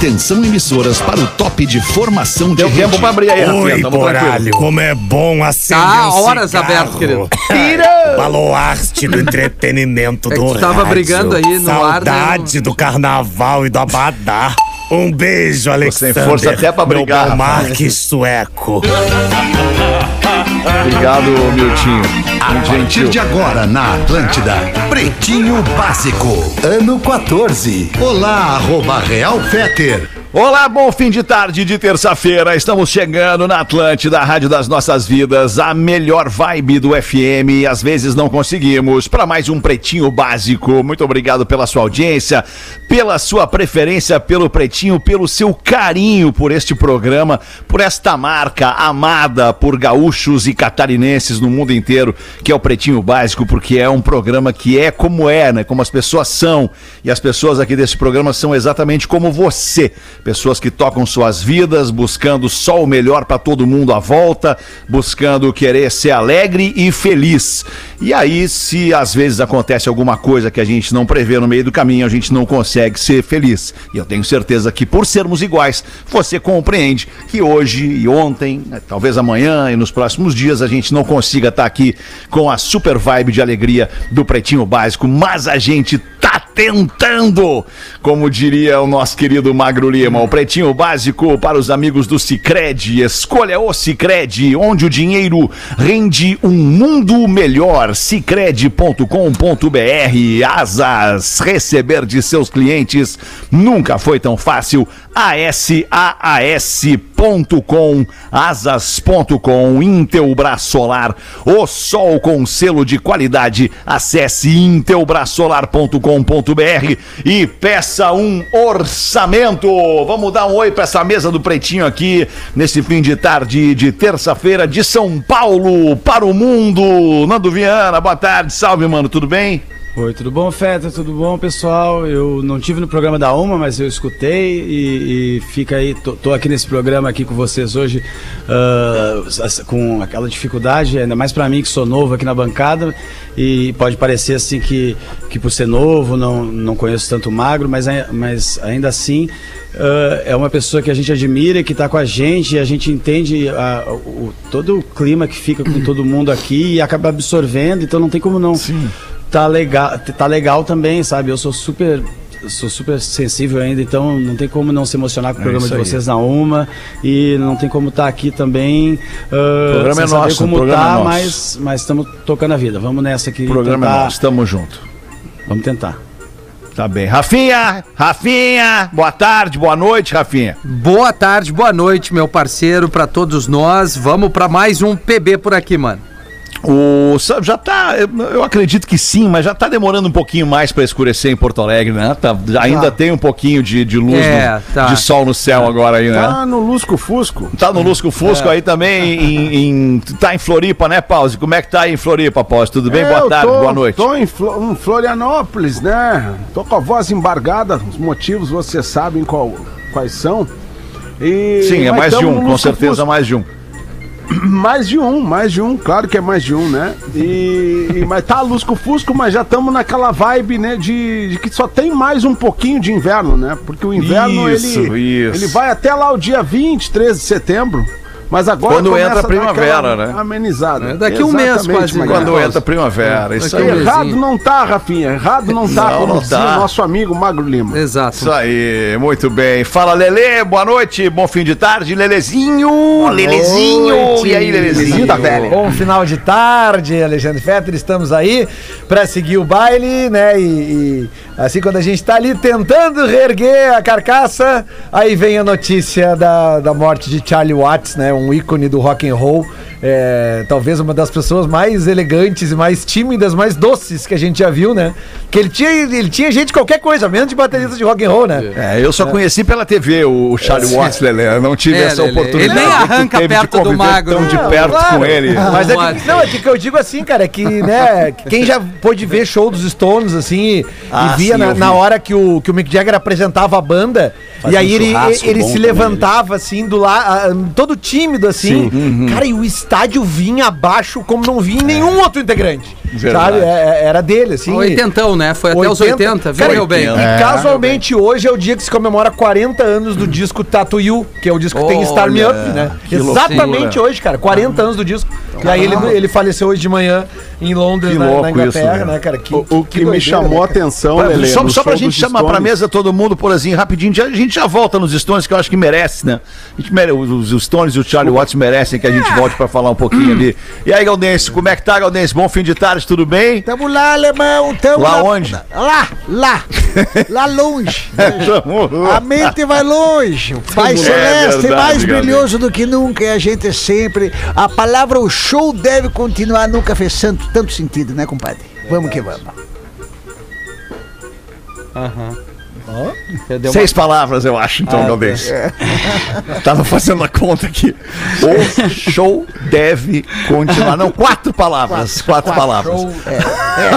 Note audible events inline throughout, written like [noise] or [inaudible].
Atenção emissoras para o top de formação de Deu tempo rede. pra abrir aí, Rafinha. Oi, Tamo poralho, tranquilo. como é bom acender Tá um horas cigarro. aberto, querido. Tira! Baluarte do entretenimento É que do tu tava rádio. brigando aí no ar, né? Saudade do carnaval e do abadá. Um beijo, Alexandre. tem força até pra brigar, Meu bom. Marques sueco. [laughs] Obrigado, Miltinho. A partir de agora na Atlântida, Pretinho Básico, ano 14. Olá, arroba Real Feter. Olá, bom fim de tarde de terça-feira. Estamos chegando na Atlântida, a Rádio das Nossas Vidas, a melhor vibe do FM. E às vezes não conseguimos. Para mais um Pretinho Básico. Muito obrigado pela sua audiência, pela sua preferência pelo Pretinho, pelo seu carinho por este programa, por esta marca amada por gaúchos e catarinenses no mundo inteiro, que é o Pretinho Básico, porque é um programa que é como é, né? Como as pessoas são. E as pessoas aqui desse programa são exatamente como você. Pessoas que tocam suas vidas, buscando só o melhor para todo mundo à volta, buscando querer ser alegre e feliz. E aí, se às vezes acontece alguma coisa que a gente não prevê no meio do caminho, a gente não consegue ser feliz. E eu tenho certeza que por sermos iguais, você compreende que hoje e ontem, né, talvez amanhã e nos próximos dias a gente não consiga estar aqui com a super vibe de alegria do Pretinho Básico, mas a gente tá tentando, como diria o nosso querido Magro Lima, o Pretinho Básico para os amigos do Cicred. Escolha o Cicred, onde o dinheiro rende um mundo melhor. Cicred.com.br. Asas, receber de seus clientes nunca foi tão fácil. ASAAS.com, asas.com, Intelbras Solar, o sol com selo de qualidade. Acesse intelbrasolar.com.br e peça um orçamento. Vamos dar um oi para essa mesa do Pretinho aqui nesse fim de tarde de terça-feira de São Paulo para o mundo. Nando Viana, boa tarde. Salve, mano, tudo bem? Oi, tudo bom, Feta? Tudo bom, pessoal? Eu não tive no programa da Uma, mas eu escutei e, e fica aí, tô, tô aqui nesse programa aqui com vocês hoje ah, com aquela dificuldade, ainda mais pra mim que sou novo aqui na bancada e pode parecer assim que, que por ser novo não, não conheço tanto Magro, mas, mas ainda assim ah, é uma pessoa que a gente admira, que está com a gente, e a gente entende ah, o, todo o clima que fica com todo mundo aqui e acaba absorvendo, então não tem como não tá legal, tá legal também, sabe? Eu sou super sou super sensível ainda, então não tem como não se emocionar com o programa É isso de aí. vocês na uma e não tem como estar aqui também. ah, programa sem é saber nosso, como o programa tá, é nosso. mas mas estamos tocando a vida. Vamos nessa aqui. O programa é tentar- nosso, tamo junto. Vamos tentar. Tá bem. Rafinha, Rafinha, boa tarde, boa noite, Rafinha. Boa tarde, boa noite, meu parceiro, pra todos nós. Vamos pra mais um PB por aqui, mano. O já tá, eu, acredito que sim, mas já tá demorando um pouquinho mais pra escurecer em Porto Alegre, né? Tá- ainda tem um pouquinho de, de luz, É, no- tá. de sol no céu agora aí, né? Tá no Lusco Fusco. Tá no Lusco Fusco aí também, em, em- tá em Floripa, né, Pause? Como é que tá aí em Floripa, Pause? Tudo bem? É, boa tarde, tô- boa noite. Tô em, Flo- em Florianópolis, né? Tô com a voz embargada, os motivos vocês sabem qual- quais são. E- Sim, é mais de um, com certeza Fusco. mais de um. Mais de um, mais de um, claro que é mais de um, né? E, e- mas tá Lusco Fusco, mas já estamos naquela vibe, né, de, de que só tem mais um pouquinho de inverno, né? Porque o inverno Isso, ele isso. ele vai até lá o dia 20, 13 de setembro. Mas agora Quando entra a primavera, né? Amenizada. É, daqui um mês Exatamente, quase, Magalhães. Quando entra a primavera, isso Daqui aí. Errado não tá, Rafinha. Errado não tá, Não, como tá. o nosso amigo Magro Lima. Exato. Isso aí, muito bem. Fala, Lele, boa noite, bom fim de tarde, Lelezinho, Lelezinho. E aí, Lelezinho da velha? Bom final de tarde, Alexandre Fetter, estamos aí para seguir o baile, né? E, e assim quando a gente tá ali tentando reerguer a carcaça, aí vem a notícia da, da morte de Charlie Watts, né? Um ícone do rock and roll. É, talvez uma das pessoas mais elegantes e mais tímidas, mais doces que a gente já viu, né? Que ele tinha, ele tinha gente de qualquer coisa, menos de baterista de rock and roll, né? É, eu só conheci pela TV o, Charlie Watts, Lele. Eu não tive É, essa Lelê. oportunidade. Ele nem arranca teve de perto do magro. Tão de Não, perto claro. com ele. Mas é que, não, é que eu digo assim, cara, é que, né, que quem já pôde ver show dos Stones, assim, e, Ah, e via sim, na, na hora que o, que o Mick Jagger apresentava a banda, e aí um ele, ele se também, levantava, assim, do lado, todo tímido, assim, Uhum. cara, e o estádio vinha abaixo como não vinha nenhum outro integrante. Verdade. Sabe? É- é- era dele, assim. Oitentão, né? Foi até os 80, viu, Cara, bem? E, e casualmente hoje é o dia que se comemora 40 anos do disco Tattoo You, que é o disco que tem Star Me Up, né? que Exatamente loucura. hoje, cara. 40 anos do disco. E aí ele, ele faleceu hoje de manhã em Londres, Que na, na Inglaterra, isso, né? né, cara? Que, O, o que, me doideira, chamou a né, atenção, Pra- Lelê, só só pra gente chamar pra Stones- mesa todo mundo, por assim, rapidinho, já- a gente já volta nos Stones, que eu acho que merece, né? A gente mere, os, os Stones e o Charlie Watts merecem que a gente volte pra falar um pouquinho ali. E aí, Galdense, como é que tá, Galdense? Bom fim de tarde, tudo bem? Tamo lá, alemão, tamo Lá onde? Lá, lá, lá longe. [laughs] Tamo A mente vai longe. O Pai É Celeste, verdade, mais Gabriel. brilhoso do que nunca, e a gente sempre. A palavra o show deve continuar, nunca fez tanto, tanto sentido, né, compadre? Vamos que vamos. Deu uma- Seis palavras, eu acho, então, Galdense. Tava fazendo a conta aqui. O show deve continuar. Não, quatro palavras. Quatro, palavras.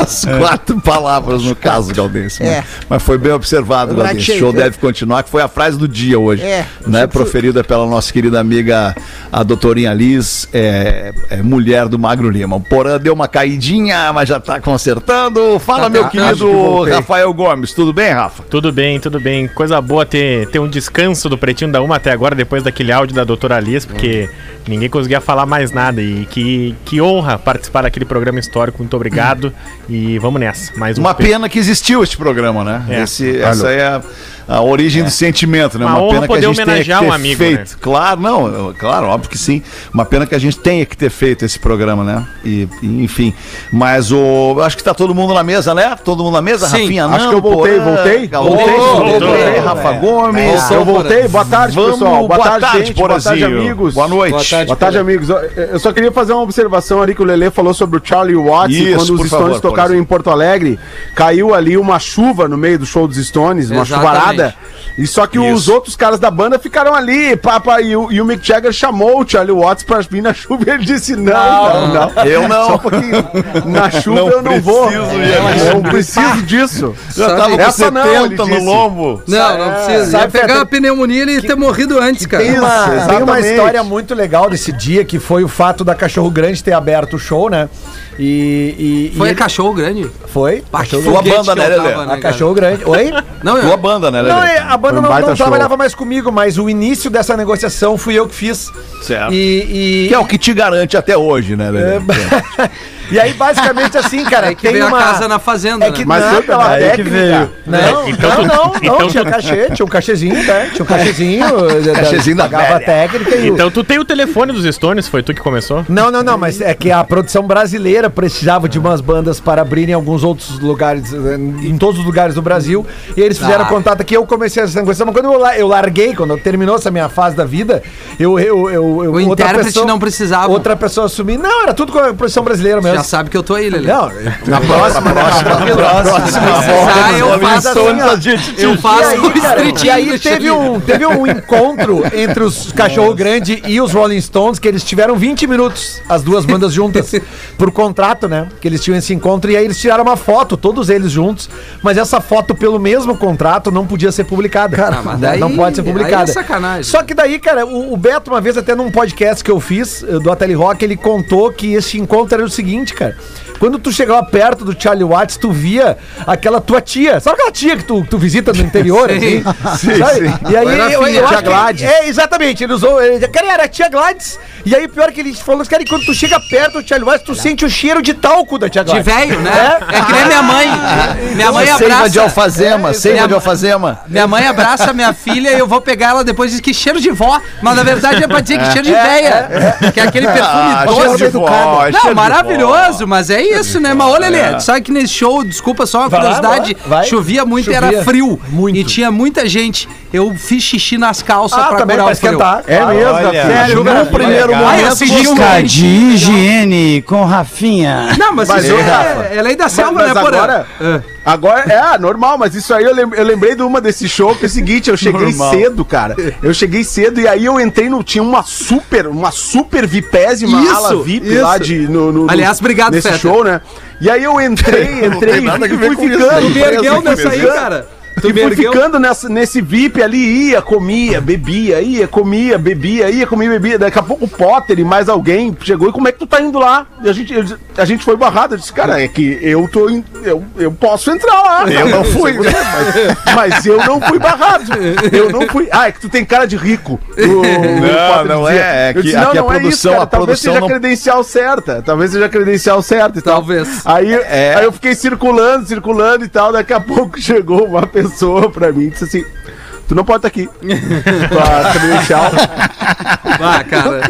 As quatro palavras, no caso, Galdense. É. Mas, mas foi bem observado, Eu Galdense. achei, show eu- deve continuar, que foi a frase do dia hoje. É. Né, proferida pela nossa querida amiga, a doutorinha Liz, é, é mulher do Magro Lima. O Porã deu uma caidinha, mas já tá consertando. Fala, Tá, meu tá, querido que. Rafael Gomes. Tudo bem, Rafa? Tudo bem, tudo bem. Coisa boa ter, ter um descanso do Pretinho da Uma até agora, depois daquele áudio da doutora Alice, porque ninguém conseguia falar mais nada. E que, que honra participar daquele programa histórico. Muito obrigado. E vamos nessa. Mais um Uma pe- pena que existiu este programa, né? É. Esse, essa é a, a origem do sentimento, né? Uma honra pena que a gente tenha que homenagear ter um amigo, feito. né? Claro, não, claro, óbvio que sim. Uma pena que a gente tenha que ter feito esse programa, né? E, enfim. Mas o. eu Acho que tá todo mundo na mesa, né? Todo mundo na mesa? Sim. Rafinha, Acho não, que eu voltei, Porã, voltei? Voltei, voltei, voltei. Rafa É. Gomes. Eu voltei, boa tarde, Vamos, pessoal. Boa, boa tarde, tarde, gente. Boa tarde, amigos. Boa noite. Boa tarde. Boa tarde, amigos. Eu- só queria fazer uma observação ali que o Lelê falou sobre o Charlie Watts. Isso, quando os favor, Stones tocaram Porazinho. em Porto Alegre, caiu ali uma chuva no meio do show dos Stones, uma Exatamente. chuvarada. E só que os Isso. outros caras da banda ficaram ali, papa, e, o, e o Mick Jagger chamou o Charlie Watts pra vir na chuva e [laughs] ele disse: Não, não, não. Eu não. Só um pouquinho. Na chuva Não eu não vou. preciso, Eu não preciso disso. Já tava com Essa não, 70 ele no lombo. Não, não precisa. sabe, Ia pegar uma pneumonia e ia ter morrido antes, cara. Tem uma, tem uma história muito legal desse dia, que foi o fato da Cachorro Grande ter aberto o show, né? E. e Foi e a cachorro grande? Foi? Tua foguete [laughs] banda, né, Lelê? tava, A? Cachorro Grande. Oi? Não, eu... Tua banda, né, Não, Lelê? é, a banda um não, não trabalhava mais comigo, mas o início dessa negociação fui eu que fiz. Certo. E, e, Que é o que te garante até hoje, né, Lelê? [laughs] e aí, basicamente, assim, cara, É que tem veio uma... a casa na fazenda, É que né? Mas não, pela cara, técnica. Não, Então não, não, não, então tinha cachê, tinha um cachezinho, né? Tinha um cachezinho. [laughs] da- Cachezinho da pagava técnica e Então tu tem o telefone dos Stones, foi tu que começou? Não, não, não, mas é que a produção brasileira precisava de umas bandas para abrirem em alguns outros lugares, eh, em todos os lugares do Brasil. E eles fizeram Ah. contato aqui, eu comecei essa negociação. Mas quando eu, eu larguei, quando terminou essa minha fase da vida, eu. eu, eu, eu O intérprete não precisava. Outra pessoa assumir. Não, era tudo com a produção brasileira mesmo. Já sabe que eu tô aí, Lelê. Não, na próxima, na Ah, eu faço assim, ó. Eu faço E aí, cara, e aí teve um, teve um encontro entre os [laughs] Cachorro Grande e os Rolling Stones, que eles tiveram 20 minutos, as duas bandas juntas, [laughs] por contrato, né? Que eles tinham esse encontro, e aí eles tiraram uma foto, todos eles juntos, mas essa foto, pelo mesmo contrato, não podia ser publicada. Ah, mas daí- não pode ser é publicada. sacanagem. Só que daí, cara, o, o Beto, uma vez, até num podcast que eu fiz, eh, do Ateli Rock, ele contou que esse encontro era o seguinte, cara. Quando tu chegava perto do Charlie Watts, tu via aquela tua tia. Sabe aquela tia que tu, tu visita no interior? [laughs] Sim. assim? Sabe? E aí, eu, filha, eu tia Gladys. É, exatamente. Ele usou. Ele, cara, era a tia Gladys. E aí, pior que ele falou, cara, quando tu chega perto do Charlie Watts, tu sente o cheiro de talco da tia De Gladys. velho, né? É que nem minha mãe. Minha mãe Seiva de abraça. alfazema, seiva minha- de alfazema. Minha mãe abraça minha filha e eu vou pegar ela depois e diz que cheiro de vó. Mas na verdade é pra dizer que cheiro de véia. Que é aquele perfume Ah, doce. de vó, Não, de maravilhoso, mas é isso, né? Mas ô, Lelê, tu sabe que nesse show, desculpa só uma Vai curiosidade, vai lá, vai. chovia muito e Chovia era frio. muito. E tinha muita gente. Eu fiz xixi nas calças Ah, pra também curar pra o frio. esquentar. É mesmo, Olha. Sério, no primeiro Ah, eu momento. um Busca de higiene com Rafinha. Não, mas, isso é, é lei da selva, mas né, Porã? Agora- É. Ah, normal, mas isso aí eu, lem- eu lembrei de uma desse show que é o seguinte, eu cheguei Normal. cedo, cara. Eu cheguei cedo e aí eu entrei no. Tinha uma super, uma super vipésima Isso, ala VIP isso. lá de. No, no- Aliás, obrigado, Nesse show, né? E aí eu entrei, [laughs] entrei e fui ficando. Tu me ergueu nessa aí, cara. Tu e fui ergueu? ficando nessa, nesse VIP ali, ia, comia, bebia, ia, comia, bebia, ia, comia, bebia. Daqui a pouco o Potter e mais alguém chegou e como é que tu tá indo lá? E a gente, a gente foi barrado. Eu disse, cara, é que eu tô em- eu, eu posso entrar lá. Eu não fui, né? Mas, mas eu não fui barrado. Eu não fui. Ah, é que tu tem cara de rico. O- o Potter não dizia. é, é Eu que- disse, aqui a não é produção- a Talvez produção seja não- a credencial certa. Talvez seja a credencial certa e tal. Talvez. Aí, É. aí eu fiquei circulando, circulando e tal. Daqui a pouco chegou uma pessoa pra mim e disse assim: Tu não pode estar aqui. [laughs] Com a credencial. Ah, cara.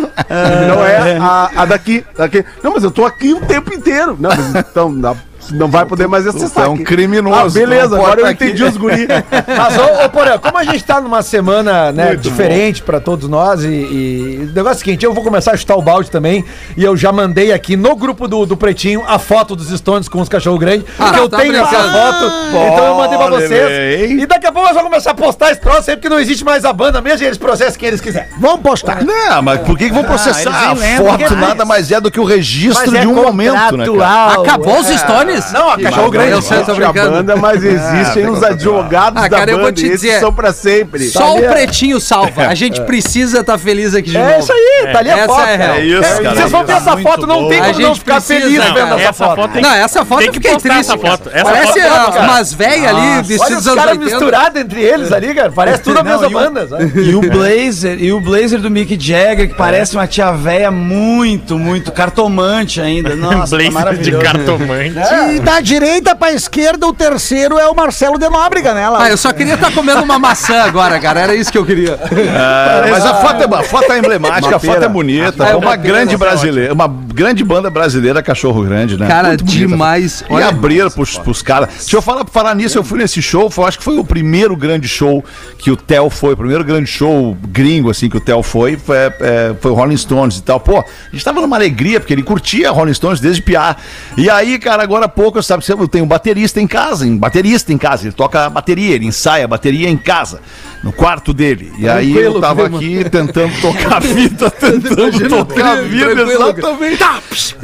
Não é a, a daqui, daqui. Não, mas eu tô aqui o tempo inteiro. Não, mas então não, não vai poder mais acessar. é um criminoso, Ah, beleza, agora eu aqui. entendi os guri. [laughs] Mas, ô, ô Porã, como a gente tá numa semana né, diferente pra todos nós e, e o negócio é o seguinte, eu vou começar a chutar o balde também e eu já mandei aqui no grupo do, do Pretinho a foto dos Stones com os cachorros grandes, Ah, que eu tá tenho essa brincando. foto, então eu mandei pra vocês. hein? E daqui a pouco nós vamos começar a postar esse troço aí, porque não existe mais a banda mesmo e eles processam quem eles quiserem. Vamos postar. Não, mas por que, que vão processar? eles a foto que é nada mais é do que o registro Mas é de um momento, né, cara? Acabou os Stones? Não, a cachorro grande. Eu sei, eu tô brincando. banda, mas existem os advogados Ah, da cara, eu banda. vou te dizer, são pra sempre. Só o pretinho salva. A gente precisa estar feliz aqui de novo. É isso aí, tá ali a Essa foto. é real. É isso, É, cara. Vocês vão ver essa foto, não tem como não gente ficar feliz vendo essa, foto. Não, essa foto Tem eu que fiquei triste. essa foto. Parece umas velhas ali, Olha vestidas os dos caras 80. misturados entre eles ali, cara. Parece tudo a mesma banda, sabe? E o blazer, e o blazer do Mick Jagger, que parece uma tia véia muito, muito cartomante ainda. [laughs] Nossa, tá Blazer de maravilhoso. cartomante. E da direita pra esquerda, o terceiro é o Marcelo de Nóbrega, né? Lá. Ah, eu só queria estar comendo uma maçã agora, cara. Era isso que eu queria. Ah, mas a foto, é, a foto é emblemática, a foto é bonita. É é uma uma grande brasileira, uma grande banda brasileira, Cachorro Grande, né? Cara, Muito bonita. demais. E Olha, abriram pros, pros caras. Deixa eu falar, falar nisso, eu fui nesse show, foi, acho que foi o primeiro grande show que o Theo foi, o primeiro grande show gringo, assim, que o Theo foi, foi, é, foi o Rolling Stones e tal. Pô, a gente tava numa alegria, porque ele curtia Rolling Stones desde piar. E aí, cara, agora há pouco, eu sabe, eu tenho um baterista em casa, um baterista em casa, ele toca bateria, ele ensaia a bateria em casa, no quarto dele. E aí eu tava aqui tentando tocar a vida, [laughs] tentando tocar a vida,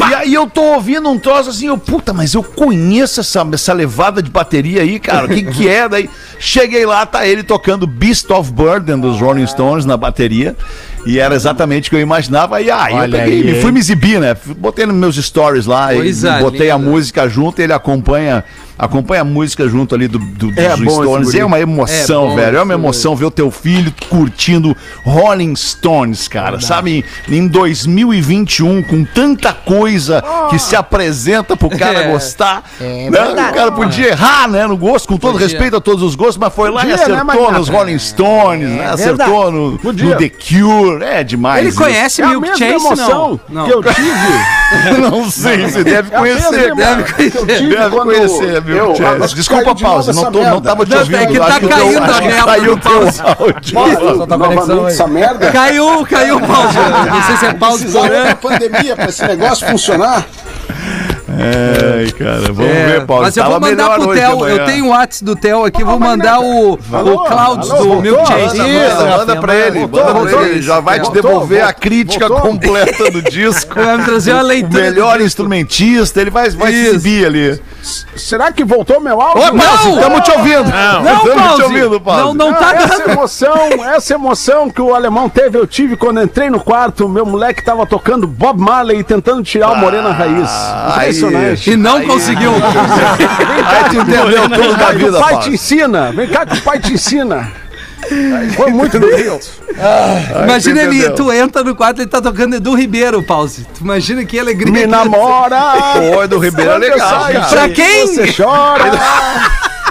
E aí eu tô ouvindo um troço assim, eu, puta, mas eu conheço essa, essa levada de bateria aí, cara. O que que é? Daí cheguei lá, tá ele tocando Beast of Burden dos Rolling Stones na bateria. E era exatamente o que eu imaginava. Aí, aí eu peguei, me fui me exibir, né? Botei nos meus stories lá Coisa e botei a linda. música junto, ele acompanha acompanha a música junto ali do, do, É dos bom Stones. É uma emoção, É bom velho. É uma emoção ver o teu filho curtindo Rolling Stones, cara. Sabe, em 2021, com tanta coisa que se apresenta pro cara É. gostar. É né? verdade. O cara podia errar, né, no gosto, com todo Podia. respeito a todos os gostos, mas foi lá e Podia, né, acertou Magnata? nos Rolling Stones, né? Acertou no, no The Cure. É demais. Ele isso. conhece É a Milk mesma Chase, emoção não? que eu tive. [laughs] Não sei, você deve É a conhecer. Deve tive Deve conhecer, acho que Desculpa, novo pausa. Não, tô, não tava te Não, ouvindo. é que tá caindo a merda Caiu o teu pausa. áudio. Tá merda. Caiu, caiu o pause. [laughs] Não sei se é pause do Precisava da pandemia pra esse negócio funcionar. Ai, cara, vamos É, ver, Paulo. mas eu vou mandar pro Theo. Eu tenho o WhatsApp do Theo aqui, vou mandar o, o Clouds alô, do voltou? Milk Chase. Manda, manda, manda pra ele, Voltou, manda pra ele. Já vai te Voltou, devolver a crítica voltou. completa do disco. Vai me trazer uma O leitura. melhor instrumentista, ele vai, vai se exibir ali. Será que voltou meu áudio? Ô, Pause, estamos te ouvindo. Não, Estamos te ouvindo, Pause. Não, não Ah, tá essa dando. emoção, essa emoção que o alemão teve, eu tive quando entrei no quarto. Meu moleque tava tocando Bob Marley tentando tirar o Morena Raiz. Impressionante. E não conseguiu. Aí tu entendeu tudo da Vem cá que vida, o pai te ensina. Vem cá que o pai te ensina. Foi muito bonito. Imagina tu ele, entendeu. tu entra no quarto e ele tá tocando Edu Ribeiro, pause. Tu imagina que alegria. Me que- namora. Pô, do Ribeiro é legal, cara. Pra quem? Você chora.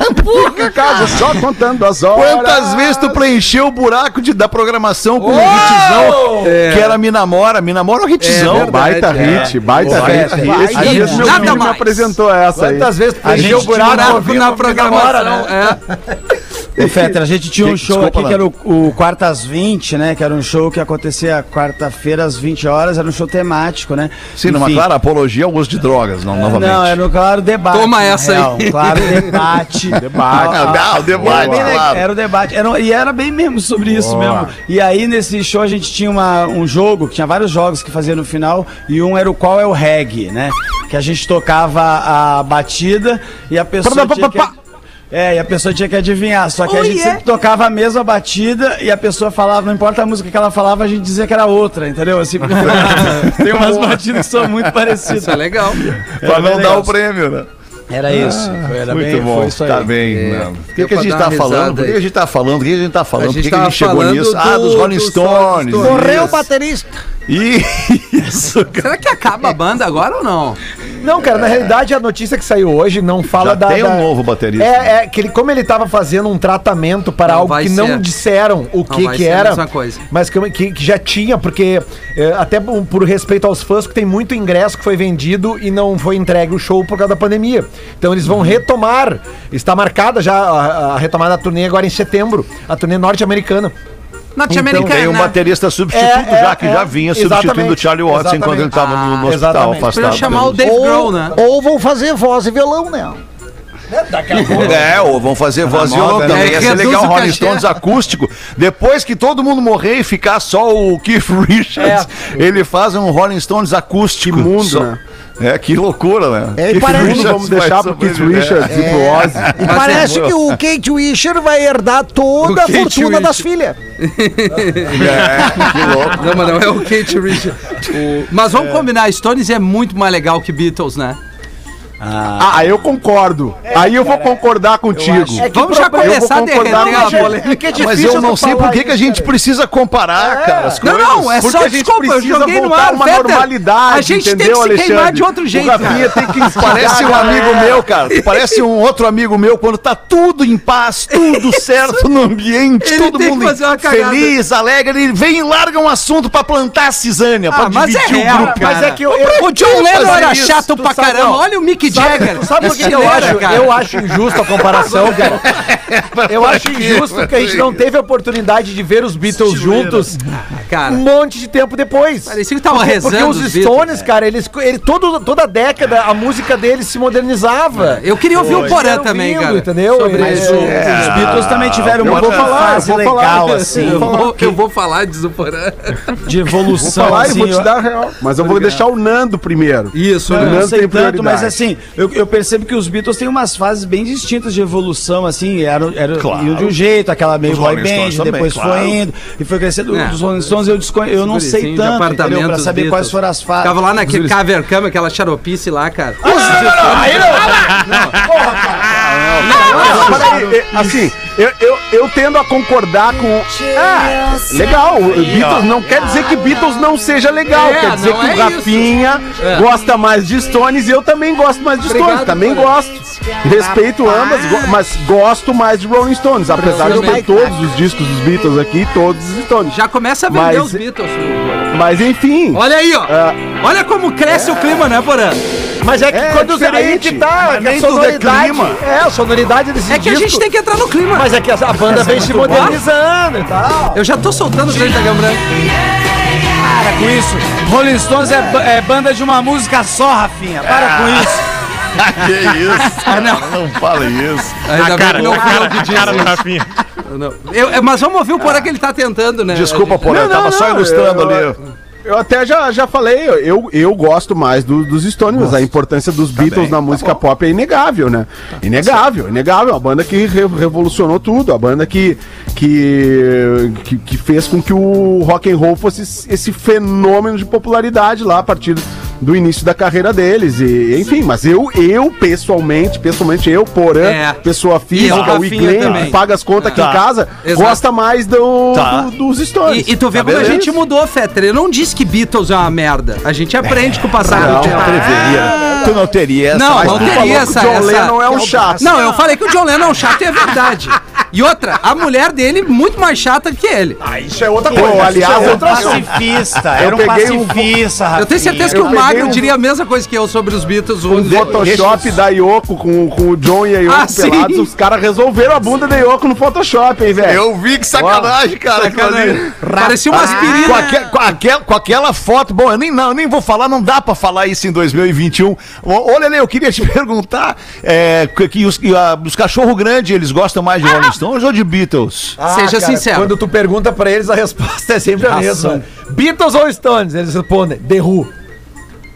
Fica em casa só contando as horas. Quantas vezes tu preencheu o buraco de, da programação com um hitzão que era Me Namora? Me Namora é um hitzão. É verdade, Baita é. hit, baita Baita hit. hit. Esses dias meu Nada filho me mais. apresentou essa aí. Quantas vezes tu preencheu o gente buraco Buraco na Me programação. Namora, né? É. Ô, [laughs] Fetter, a gente tinha um Que- show desculpa, aqui que era o, o Quartas 20, né? Que era um show que acontecia quarta-feira às 20 horas, era um show temático, né? Sim, numa Enfim. clara apologia ao uso de drogas, não, novamente. Não, era no claro debate. Toma essa aí. real. Claro, [laughs] debate. Debate. Não, o debate, Era, legal, claro. era o debate. Era, e era bem mesmo sobre isso mesmo. E aí, nesse show, a gente tinha uma, um jogo, que tinha vários jogos que fazia no final, e um era o qual é o reggae, né? Que a gente tocava a batida e a pessoa pá, pá. que... É, e a pessoa tinha que adivinhar. Só que Oh, a gente yeah. sempre tocava a mesma batida e a pessoa falava, não importa a música que ela falava, a gente dizia que era outra, entendeu? Assim, [laughs] [laughs] tem umas batidas que são muito parecidas. Isso é legal. Pra não bem dar legal. o prêmio, né? Era isso. Foi, era Muito bem, bom. foi isso aí. Tá bem. É. Por que, que a gente tá falando? Por que a gente tá falando? Por que a gente tá falando? Por que, que a gente chegou nisso? Ah, do- dos Rolling dos Stones. Morreu o baterista. Isso, cara. Será que acaba a banda agora ou não? Não, cara, na realidade a notícia que saiu hoje não fala Já da. tem um da- novo baterista. É, é que ele, como ele tava fazendo um tratamento para Não algo vai que ser. não disseram o que vai que ser a era, mesma coisa. mas que, que- que já tinha, porque é, até por por respeito aos fãs, que tem muito ingresso que foi vendido e não foi entregue o show por causa da pandemia. Então eles Uhum. vão retomar, está marcada já a, a retomada da turnê agora em setembro, a turnê norte-americana. Norte-americana. Tem um baterista substituto É, é, já, que é. já vinha substituindo o Charlie Watts enquanto ele estava no, no hospital Exatamente. afastado. Podia chamar o Dave Ou, Grohl, né? ou vão fazer voz e violão, né? [laughs] É, ou vão fazer voz e violão moda, também. né? Ia ser legal Rolling. Stones acústico. Depois que todo mundo morrer e ficar só o Keith [laughs] Richards, ele faz um Rolling Stones acústico. Que mundo, Só- né? É, que loucura, né? É, e parece- Richards Vamos deixar pro Keith. Richards e pro Ozzy. E Mas parece é- que o Kate Wisher vai herdar toda O a Kate fortuna das filhas. [laughs] É, que louco. Não, mas não é o Kate Richard. O- Mas vamos combinar, Stones é muito mais legal que Beatles, né? Ah, eu concordo. Aí eu vou concordar contigo. É Vamos já começar a derreter concordar a. É que é Mas eu não sei por que, que a gente cara. precisa comparar, cara, as Não, coisas. não, é Porque só a gente desculpa, eu precisa joguei no voltar ar, a uma Fetter. normalidade, A gente entendeu, tem que se queimar Alexandre? de outro jeito, O cara. tem que Parece um amigo [laughs] meu, cara. Parece um outro amigo meu quando tá tudo em paz, tudo [laughs] certo no ambiente, Ele todo mundo feliz, alegre. Ele vem e larga um assunto pra plantar a cisânia, pra Ah, mas é dividir real, o grupo. cara. Mas é que O John Lennon era chato pra caramba. Olha o Mick Jagger. Sabe por que eu acho? cara. Eu acho injusto a comparação, [laughs] cara. Eu acho injusto que a gente não teve a oportunidade de ver os Beatles juntos Cara, um monte de tempo depois. Parecia que tava porque, rezando Porque os os Stones, Beatles. cara, eles, ele, todo, toda década a música deles se modernizava. eu queria ouvir o Eles Porã também, vindo, cara. Entendeu? Sobre isso. é, Os Beatles também tiveram eu uma vou falar, vou legal, falar. assim, Eu vou, eu vou falar, diz o Porã. de Vou evolução. falar e assim, vou te eu- dar a real. Mas eu vou deixar o Nando primeiro. Isso, Eu Fernando não sei tem tanto, mas assim, eu, eu percebo que os Beatles têm umas fases bem distintas de evolução, assim, eram, eram Claro. iam de um jeito, aquela meio Os boy band, também, depois claro. foi indo, e foi crescendo. É. Os Rolling Stones eu, desconhe... eu não sei tanto, entendeu? Pra saber Beatles. quais foram as fases. Ficava lá naquele caver cama, aquela xaropice lá, cara. Mas, peraí, é, assim, eu, eu, eu tendo a concordar com. Ah, legal. Beatles não quer dizer que Beatles não seja legal. É, quer dizer não que é o Rafinha É. gosta mais de Stones e eu também gosto mais de Obrigado, Stones. Também gosto. Respeito ambas, mas gosto mais de Rolling Stones. Apesar de eu ter todos os discos dos Beatles aqui, todos os Stones. Já começa a vender Mas- os Beatles. Mas enfim. Olha aí, ó. Ah. Olha como cresce o clima, né, Porã? Mas é que É, quando diferente. aí que tá, Mas que a é sonoridade. clima. É, a sonoridade desse É que a disco. gente tem que entrar no clima. Mas é que a, a banda vem se modernizando e tal. Eu já tô soltando o grande da Branca. Para com isso. Rolling Stones é, é banda de uma música só, Rafinha. Para com isso. [laughs] Que isso? Ah, não. Não fala isso. Ainda bem que não fui eu que A cara do. Rafinha. Não. Eu- eu- mas vamos ouvir o Porã que ele tá tentando, né? Desculpa, Porã, Não, tava não, só não, ilustrando eu- ali. Eu até já, já falei, eu, eu gosto mais do- dos Stones, mas a importância dos Beatles bem, na tá música bom. pop é inegável, né? Inegável, inegável. A banda que re- revolucionou tudo, a banda que, que, que, que fez com que o rock and roll fosse esse fenômeno de popularidade lá a partir do início da carreira deles. E, enfim, mas eu, eu pessoalmente, pessoalmente eu, Porã, É. pessoa física, o Iglen, paga as contas aqui Tá. em casa, Exato. gosta mais do, Tá. do- dos Stones. E, e tu vê Tá como a beleza. gente mudou, Fetter. Eu não disse que Beatles é uma merda. A gente aprende com o passar do Não, tempo. Tu não teria essa. Não, mas não tu teria essa. o John essa- Lennon é um chato. Não, eu falei que o John Lennon é um chato e é verdade. E outra, a mulher dele muito mais chata que ele. Isso é outra Pô, aliás, eu, Pacifista. Era um peguei um- pacifista. Eu tenho certeza que o peguei Magro um- diria a mesma coisa que eu sobre os Beatles. um O- Photoshop da Yoko com, com o John e a Yoko Ah, sim. pelados, os caras resolveram a bunda da Yoko no Photoshop, hein, velho? Eu vi que sacanagem, cara. ali. Parecia uma Com, aspirina. aque- com aquela, com aquela foto, bom, eu nem, não, eu nem vou falar, não dá pra falar isso em 2021. Ô, Olha, eu queria te [laughs] perguntar: é, que, que os, que, ah, os cachorro grande eles gostam mais de Rolling Stones ou de Beatles? Seja sincero. Quando tu pergunta pra eles, a resposta é sempre a mesma. Beatles ou Stones? Eles respondem, The Who.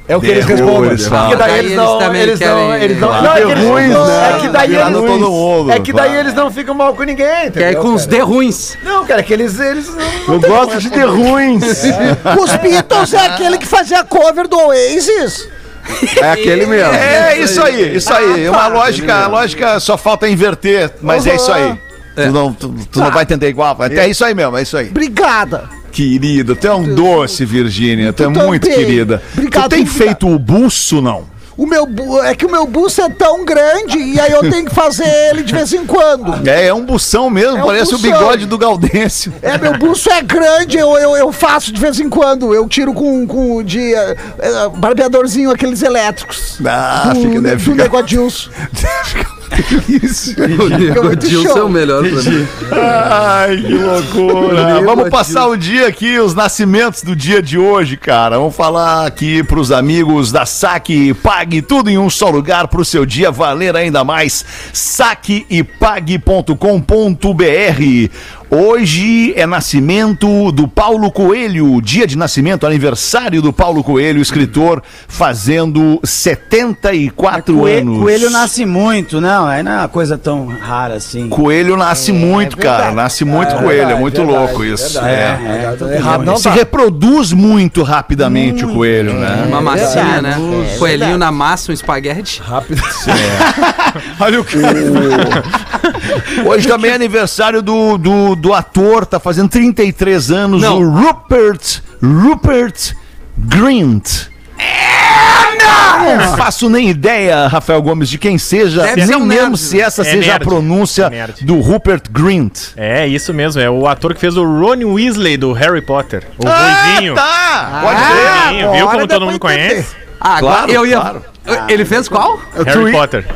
É o que eles respondem. Porque daí Daí eles não. também Eles não. Eles não. Não, é que eles Ruins, não- né? É que daí eles. mundo, É que daí eles não ficam mal com ninguém. Que é com os cara? de ruins. Não, cara, é que eles. eles não, Eu gosto de ter ruins. Os Beatles é aquele que fazia cover do Oasis. É aquele mesmo. É isso aí, isso aí. Uma lógica, a lógica só falta inverter, mas é isso aí. Tu não, tu, tu não vai entender igual. É isso aí mesmo, é isso aí. Obrigada. Querida, tu é um doce, Virgínia. Tu é muito querida. Obrigado, tu tem feito o buço, não? O meu bu- é que o meu buço é tão grande e aí eu tenho que fazer ele de vez em quando. É, é um bução mesmo, É um parece o bução. bigode do Gaudêncio. É, meu buço é grande, eu, eu, eu faço de vez em quando. Eu tiro com, com de eh, barbeadorzinho aqueles elétricos. Ah, do, fica, deve do ficar. [laughs] Isso. O muito Dilson é o melhor pra mim. Ai, que loucura. Vamos passar o dia aqui, os nascimentos do dia de hoje, cara. Vamos falar aqui pros amigos da Saque Pague, tudo em um só lugar pro seu dia valer ainda mais. saquepague.com.br. Hoje é nascimento do Paulo Coelho, dia de nascimento, aniversário do Paulo Coelho, escritor, fazendo 74 Coelho, anos. coelho nasce muito, não, aí não é uma coisa tão rara assim. Coelho nasce muito, cara. Nasce muito coelho. é muito verdade, louco isso. verdade. É. Tá errado, não Se tá. reproduz muito rapidamente o coelho, né? Uma massinha, né? É Coelhinho na massa, um espaguete. Rápido. [laughs] Olha o que. Hoje também é aniversário do, do, do ator, tá fazendo 33 anos, Não. o Rupert. Rupert Grint. Não faço nem ideia, Rafael Gomes, de quem seja, Deve nem um mesmo nerd. se essa É seja a nerd. pronúncia É nerd. do Rupert Grint. É, isso mesmo. É o ator que fez o Ron Weasley do Harry Potter. O ruivinho. tá! Pode O ser. ruivinho. Viu como todo mundo conhece? Ah, agora Claro, eu ia. claro. Ele fez qual? Harry Potter.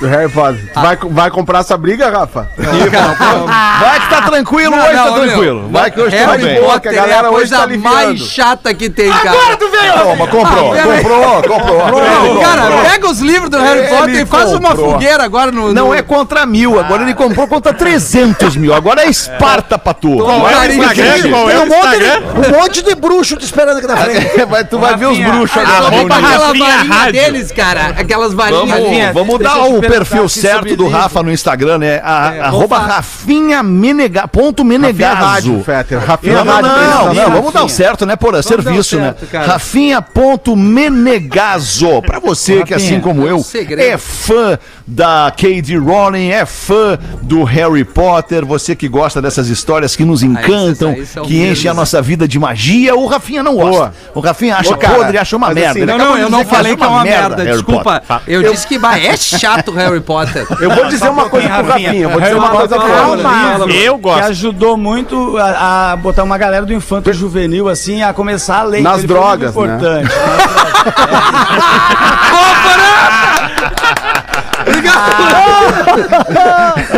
Do Harry Potter. Tu vai, vai comprar essa briga, Rafa? [laughs] Vai que tá tranquilo, Não, hoje não, tá meu. tranquilo. Vai que hoje tá Harry bem. Potter que a galera é a hoje tá coisa aliviando. mais chata que tem, cara. Agora tu veio! Toma, comprou, Ah, comprou, comprou. Não, cara, pega os livros do Harry Ele Potter e faz uma comprou. fogueira agora no. Não no- é contra mil, agora ele comprou contra 300 mil. Agora é Esparta pra tu. Qual é Instagram? Qual é Tem o um monte, de, um monte de bruxo te esperando aqui na frente. [laughs] Tu vai ver os bruxos ali. Aquela varinha Rádio. deles, cara. Aquelas varinhas. Vamos, vamos deixa dar o perfil aqui certo do. Rafa no Instagram, né? A, É, arroba Rafinha Menega, ponto Rafinha Menegaso. Rádio, Fetter. Rafinha Não, não, Rádio. não, não, vamos dar o certo, né, Porã? Serviço, dar o né? certo, cara. Rafinha.menegaso. Pra você que, assim como eu, é fã da K.D. Rowling, é fã do Harry Potter, você que gosta dessas histórias que nos encantam, aí são que enchem a nossa vida de magia, o Rafinha não gosta. Boa. O Rafinha acha Ô, cara, podre, acha uma mas merda. assim, Não, não, eu não falei que é uma merda. Desculpa. Eu disse que bah, é chato Harry Potter. [laughs] Eu vou dizer uma coisa pro Rafinha. Eu vou dizer uma coisa pro Rafinha. é Eu Que gosto. ajudou muito a, a botar uma galera do infanto juvenil assim a começar a ler. Nas foi muito drogas, né? [laughs]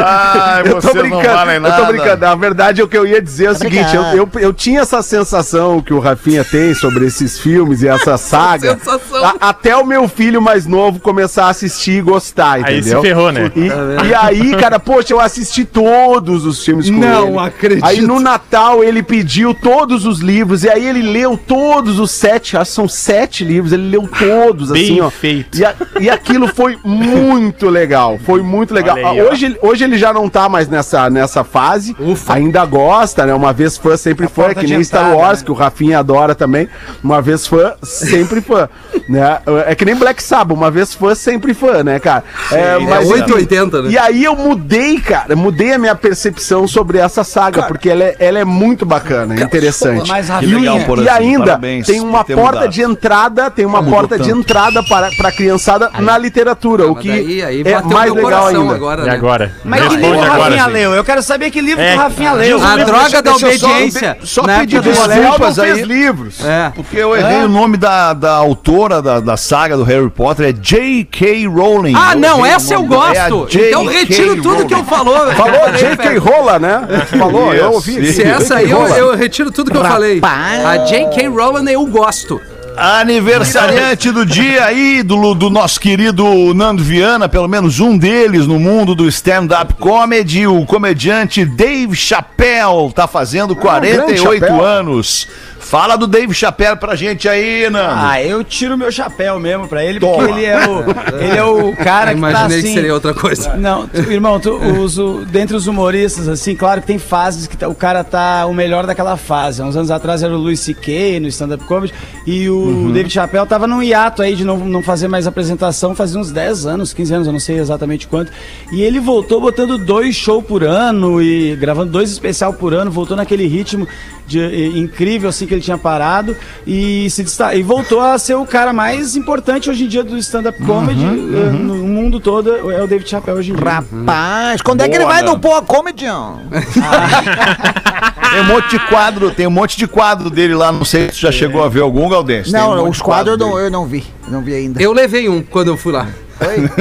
Ai, Eu tô brincando, eu tô brincando. Na verdade, o que eu ia dizer é o seguinte: eu, eu, eu tinha essa sensação que o Rafinha tem sobre esses filmes e essa saga. sensação. a- até o meu filho mais novo começar a assistir e gostar, Aí entendeu? se ferrou, né? E, e aí, cara, poxa, eu assisti todos os filmes com Não ele. acredito. Aí no Natal ele pediu todos os livros, e aí ele leu todos os sete, acho que são sete livros, ele leu todos, Bem assim, ó. feito. E, a- e aquilo foi muito legal, foi muito legal. Aí, ó. hoje, hoje ele já não tá mais nessa, nessa fase, Ufa. ainda gosta, né? Uma vez fã, sempre fã, é que de nem Star Wars, né? que o Rafinha adora também. Uma vez fã, sempre fã, [laughs] né? É que nem Black Sabbath, uma vez fã, sempre fã, né, cara? É, É enfim, 880, né? e aí eu mudei, cara, mudei a minha percepção sobre essa saga, porque ela é, ela é muito bacana, é interessante. Mas, Rafinha, legal, Porã. E assim, ainda parabéns tem uma por porta mudado. de entrada, tem uma Mudou porta de tanto. entrada para, para a criançada na literatura, o Mas que daí, aí é bateu mais meu legal coração ainda. agora, E né? agora? Mas que livro o Rafinha sim. leu? Eu quero saber que livro É, o Rafinha leu. A Deixa- droga da só- obediência. só Na pedir Desculpas aí. fez livros. É. Porque eu errei o nome da, da autora da, da saga do Harry Potter, é J.K. Rowling. Ah, Eu não, essa eu. É a gosto. então J.K. retiro tudo que eu Rowling. falou. Falou J.K. Rola, né? Falou, eu ouvi. Se essa aí, eu retiro tudo que eu falei. A J.K. Rowling eu gosto. Aniversariante do dia, ídolo do nosso querido Nando Viana, pelo menos um deles no mundo do stand-up comedy, o comediante Dave Chappelle, tá fazendo 48 Chappelle. anos. Fala do Dave Chappelle pra gente aí, Nando. Ah, eu tiro meu chapéu mesmo pra ele, Toma. porque ele é o, ele é o [laughs] cara que tá Imaginei assim... que seria outra coisa. Não, tu- irmão, tu, os, o- dentre os humoristas, assim, claro que tem fases que tá- o cara tá o melhor daquela fase. Há uns anos atrás era o Louis C.K. no stand-up comedy e o Uhum. David Chappelle tava num hiato aí de não, não fazer mais apresentação fazia uns 10 anos, 15 anos, eu não sei exatamente quanto. E ele voltou botando dois shows por ano e gravando dois especial por ano, voltou naquele ritmo de, e- incrível assim que ele tinha parado e se e voltou a ser o cara mais importante hoje em dia do stand-up comedy Uhum, eh, no mundo todo é o David Chappelle hoje em dia. Rapaz, quando é que ele Boa, vai Nando. no Poa Comedy? ó? [laughs] Tem um monte de quadro, tem um monte de quadro dele lá, não sei se tu já chegou a ver algum, Galdense. Um Não, monte os quadros eu não, eu não vi. Não vi ainda. Eu levei um quando eu fui lá.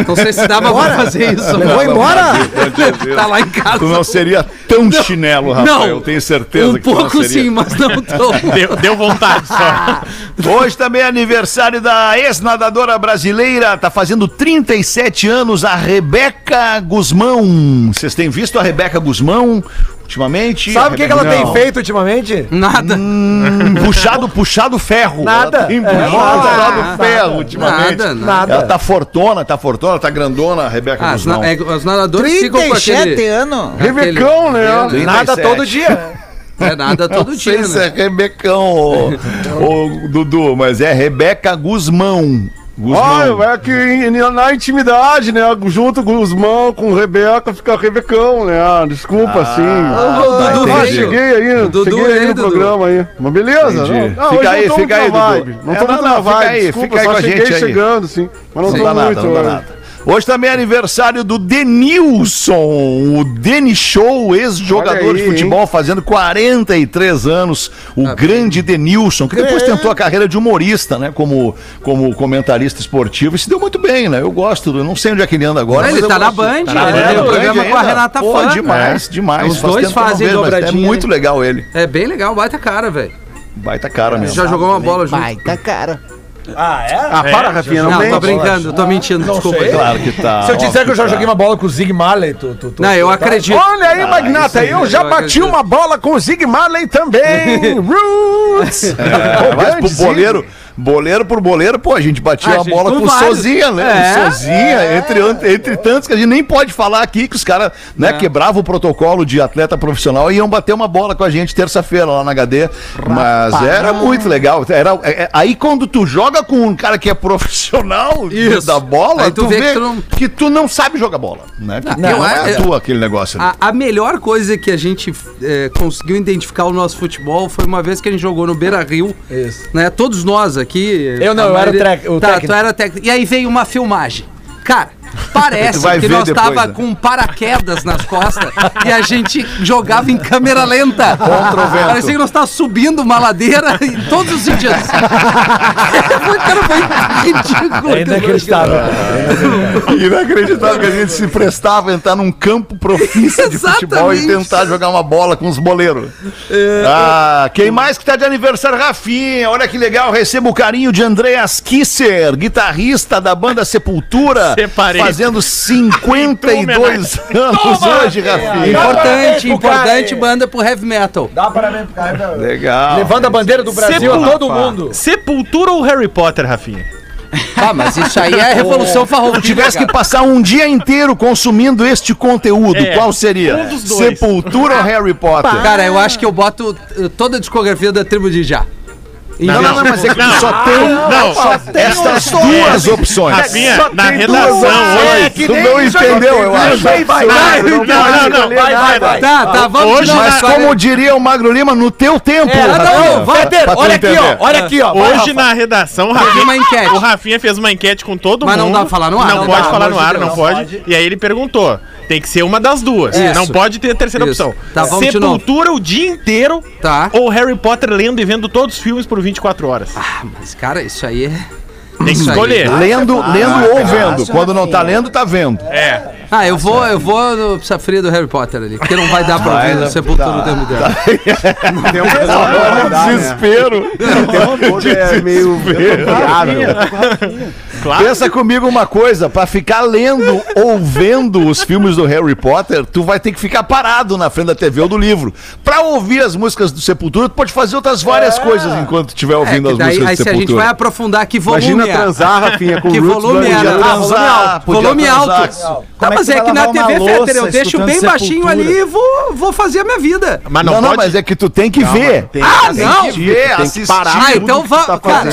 Não sei se dava pra fazer isso. Levou embora? tá lá em casa. Tu não seria tão chinelo, Rafael, eu tenho certeza um que não pouco seria. sim, mas não tão. [laughs] Deu, deu vontade só. [laughs] Hoje também é aniversário da ex-nadadora brasileira, tá fazendo 37 anos, a Rebeca Guzmão. Vocês têm visto a Rebeca Guzmão ultimamente? Sabe o que, que ela tem feito ultimamente? Nada. Hum, puxado, puxado ferro. Nada. Tem É, puxado, nada. puxado ferro ultimamente. Nada, nada. Ela tá fortona, tá fortona, tá grandona, a Rebeca Ah, Guzmão. na- é, os nadadores ficam com 37 aquele. anos. Rebecão, né? Nada 37. todo dia. É nada todo Não dia, sei se é né? Rebecão, ô, ô, Dudu, mas é Rebeca Guzmão. Guzmão. Olha, é que na intimidade, né? Junto mãos, com Rebeca, fica Rebecão, né? Desculpa, assim. O Dudu Ah, veio. cheguei aí, Dudu cheguei aí no Dudu. programa aí. Mas beleza. Não, Fica aí, fica aí, Dudu. Não É, tô não, muito não, na fica vibe, aí, desculpa, fica aí só com a cheguei gente aí. chegando, sim. Mas não Não tô muito hoje. nada. Hoje também é aniversário do Denilson, o Deni Show, ex-jogador de futebol, fazendo 43 anos. O grande Denilson, que depois tentou a carreira de humorista, né? Como, como comentarista esportivo e se deu muito bem, né? Eu gosto, eu não sei onde é que ele anda agora. Ele mas eu tá na. Band, Tá na ele Band tem um programa ainda. com a Renata Pô, Fã. demais, demais. Os Faz dois fazem vejo, É dobradinha, muito né? legal ele. É bem legal, baita cara, velho. Baita cara mesmo. Já jogou uma bola junto. Baita cara. Ah, é? Ah, para, Rafinha, não, Não, tô brincando, tô mentindo, desculpa. sei. Claro que tá. Se eu te disser que eu já Óbvio joguei uma bola com o Zig Marley, tu... tu, tu Não, eu tu- acredito. Olha aí, Magnata, eu já eu bati acredito. uma bola com o Zig Marley também. [laughs] Roots! É, mas pro boleiro, boleiro por boleiro, pô, a gente batia Ah, uma gente, bola com com o. Sozinha, né? É, o Sozinha, entre, entre tantos que a gente nem pode falar aqui, que os caras, né, quebravam o protocolo de atleta profissional e iam bater uma bola com a gente terça-feira lá na HD. Mas era muito legal. Era, é- é- aí quando tu joga com um cara que é profissional [laughs] Isso. da bola, Aí tu tu, vê vê que tu não- que tu não sabe jogar bola, né? Que Não, não, é, é- tua aquele negócio ali. A, a melhor coisa que a gente é, conseguiu identificar o nosso futebol foi uma vez que a gente jogou no Beira Rio. Isso. Né? Todos nós aqui. Eu não, eu era o tá, técnico. tu era técnico. E aí veio uma filmagem. Cara, parece que nós depois, tava né? com paraquedas nas costas e a gente jogava em câmera lenta. Contra o vento. Parecia que nós tava subindo uma ladeira em todos os dias. [laughs] Cara, foi ridículo. É inacreditável. Inacreditável que a gente se prestava a entrar num campo profissa de futebol e tentar jogar uma bola com os boleiros. Ah, quem mais que tá de aniversário? Rafinha, olha que legal, recebo o carinho de Andreas Kisser, guitarrista da banda Sepultura, Separei. Fazendo 52 [laughs] anos hoje, Rafinha. Importante, importante banda pro heavy metal. Dá parabéns pro cara. Legal. Levando a bandeira do Brasil a todo mundo. Sepultura ou Harry Potter, Rafinha? Ah, mas isso aí é a revolução [laughs] Se farroupilha. tivesse que passar um dia inteiro consumindo este conteúdo, É, qual seria? um dos dois. Sepultura ou Harry Potter? Cara, eu acho que eu boto uh, toda a discografia da tribo de Já. Não, não, não, mas é que tu só tem, Não, estas duas opções. Rafinha, na redação hoje. Tu não entendeu, eu acho. Vai, vai, vai. Não, não, não, Vai, vai, vai. Tá, tá, vamos Hoje, não, Mas só- como diria o Magro Lima, no teu tempo. É, não, tu Olha aqui, ó. Olha aqui, ó. Vai, Hoje Rafa. na redação, o Rafinha, uma enquete. o Rafinha fez uma enquete com todo Mas mundo. não dá pra falar no ar? Não Não pode dá, falar no ar, não pode. E aí ele perguntou. Tem que ser uma das duas. Isso. Não pode ter a terceira Isso. opção. Tá, vamos. Sepultura o dia inteiro Tá. ou Harry Potter lendo e vendo todos os filmes por 24 horas. Ah, mas cara, isso aí é. Tem que escolher. Lendo, lendo ou vendo. Quando não tá lendo, tá vendo. É. Ah, eu vou, eu vou no Pisa Fria do Harry Potter ali, porque não vai dar pra Vai, né? o Sepultura do tempo dela. Tem um Desespero. é meio viável. Pensa comigo uma coisa, pra ficar lendo ou vendo os filmes do Harry Potter, tu vai ter que ficar parado na frente da TV ou do livro. Pra ouvir as músicas do Sepultura, tu pode fazer outras várias coisas enquanto estiver É, ouvindo que as daí, músicas aí do se a gente vai Sepultura. aprofundar que volume Imagina é. transar, Rafinha, [laughs] com Que Roots volume era? Podia Ah, transar, volume alto. transar. Tá, Como é mas que é que na TV, Fetter, eu deixo bem baixinho Sepultura? ali e vou, vou fazer a minha vida. Mas não, Não, não, mas é que tu tem que ver. Tem Ah, não! assistir, Ver, tem que assistir. parar Ah, então vá- tu tá cara,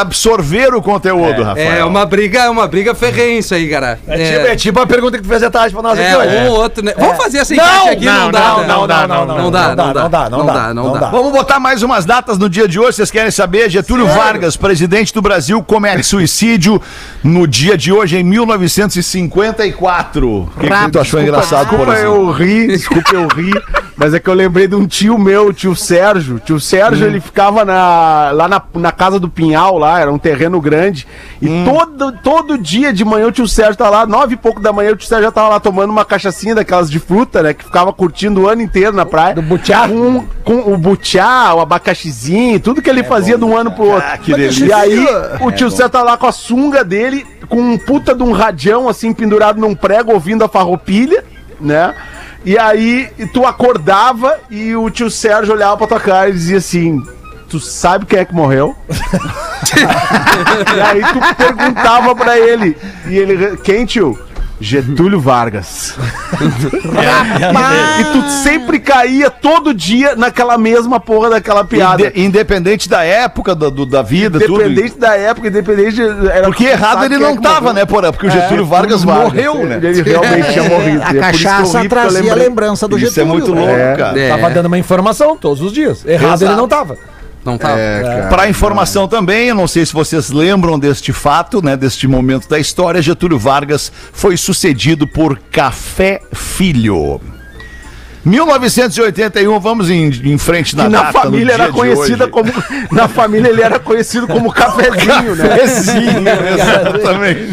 absorver o conteúdo, Rafael. É uma briga, é uma briga ferrenha isso aí, cara. É, tipo, é tipo a pergunta que tu fez à tarde pra nós É, aqui hoje. um ou outro, né? Vamos fazer essa Não, enquete aqui, não, não, dá, não, né? não, dá, não, não dá, não dá, não dá, não dá. Vamos botar mais umas datas no dia de hoje, vocês querem saber? Getúlio Vargas, presidente do Brasil, comete suicídio no dia de hoje, em 1954. O que, que tu achou engraçado, por Desculpa eu ri, desculpa eu ri, [laughs] mas é que eu lembrei de um tio meu, o tio Sérgio. Tio Sérgio, ele ficava na, lá na, na casa do Pinhal, lá, era um terreno grande. E todo, todo dia de manhã o tio Sérgio tá lá, nove e pouco da manhã, o tio Sérgio já tava lá tomando uma cachaçinha daquelas de fruta, né? Que ficava curtindo o ano inteiro na praia. Do butiá? Com, com o butiá, o abacaxizinho, tudo que ele fazia de um ano pro outro. Ah, que delícia. E aí, o tio Sérgio tá lá com a sunga dele, com um puta de um radião, assim, pendurado num prego, ouvindo a farroupilha, né? E aí, e tu acordava e o tio Sérgio olhava pra tua cara e dizia assim: Tu sabe quem é que morreu? [laughs] e aí tu perguntava pra ele. E ele, quem, tio? Getúlio Vargas. [laughs] e tu sempre caía todo dia naquela mesma porra daquela piada. Inde- independente da época do- do- da vida, Independente tudo. da época, independente. de- Era Porque errado ele é não tava, né, Porã? Porque o Getúlio É, Vargas Vargas morreu, né? Ele realmente tinha morrido. A E é por isso que eu cachaça ri, porque eu trazia a lembrei. lembrança do Isso é Getúlio. muito louco, É. cara. É. Tava dando uma informação todos os dias. Errado Exato. ele não tava. Não tá. Para informação também, eu não sei se vocês lembram deste fato, né, deste momento da história, Getúlio Vargas foi sucedido por Café Filho. 1981, vamos em, em frente na na data, família era conhecida como. Na família ele era conhecido como cafezinho, né? Cafezinho, [laughs] exatamente.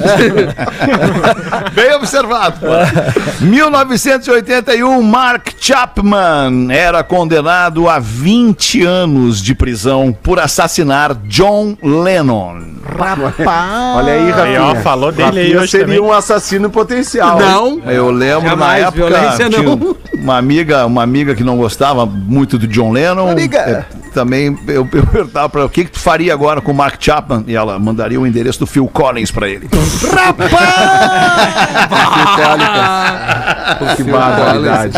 Bem observado. pô. 1981, Mark Chapman era condenado a 20 anos de prisão por assassinar John Lennon. Rapaz. Olha aí, Rafinha. ó, falou dele aí Rafinha hoje seria também. um assassino potencial. Não. Eu lembro Jamais, na época violência tinha não. uma amiga, uma amiga que não gostava muito do John Lennon. Amiga. Também eu, eu perguntava pra ela o que, que tu faria agora com o Mark Chapman e ela mandaria o endereço do Phil Collins pra ele. [laughs] Que [laughs] barbaridade.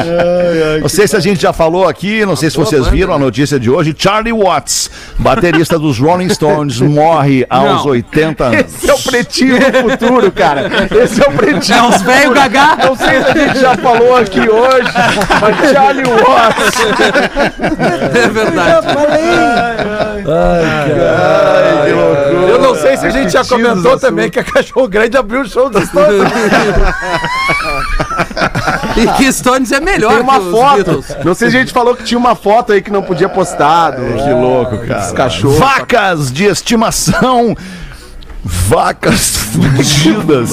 Não sei se a gente já falou aqui, não sei se vocês viram a notícia de hoje. Charlie Watts, baterista dos Rolling Stones, [laughs] morre aos Não. 80 anos. Esse é o pretinho do futuro, cara. Esse é o pretinho. É uns velho gagá. Não sei se a gente já falou aqui hoje, mas Charlie Watts. É verdade. Eu não sei se a gente já comentou também que a Cachorro Grande abriu o show dos Stones. [laughs] E que Stones é melhor Tem uma que foto. Beatles. Não sei se a gente falou que tinha uma foto aí que não podia postar. do- Que louco, cara. Dos cachorros. Vacas de estimação. Vacas fugidas.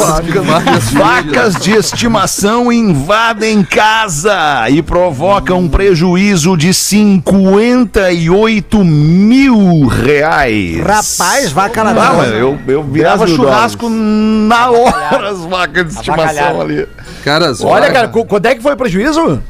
Vacas de estimação invadem casa e provocam um prejuízo de 58 mil reais. Rapaz, vaca Ah, na mas eu, eu virava 10 mil churrasco na hora as vacas de estimação ali. Caras, Olha, cara, qu- quando é que foi o prejuízo?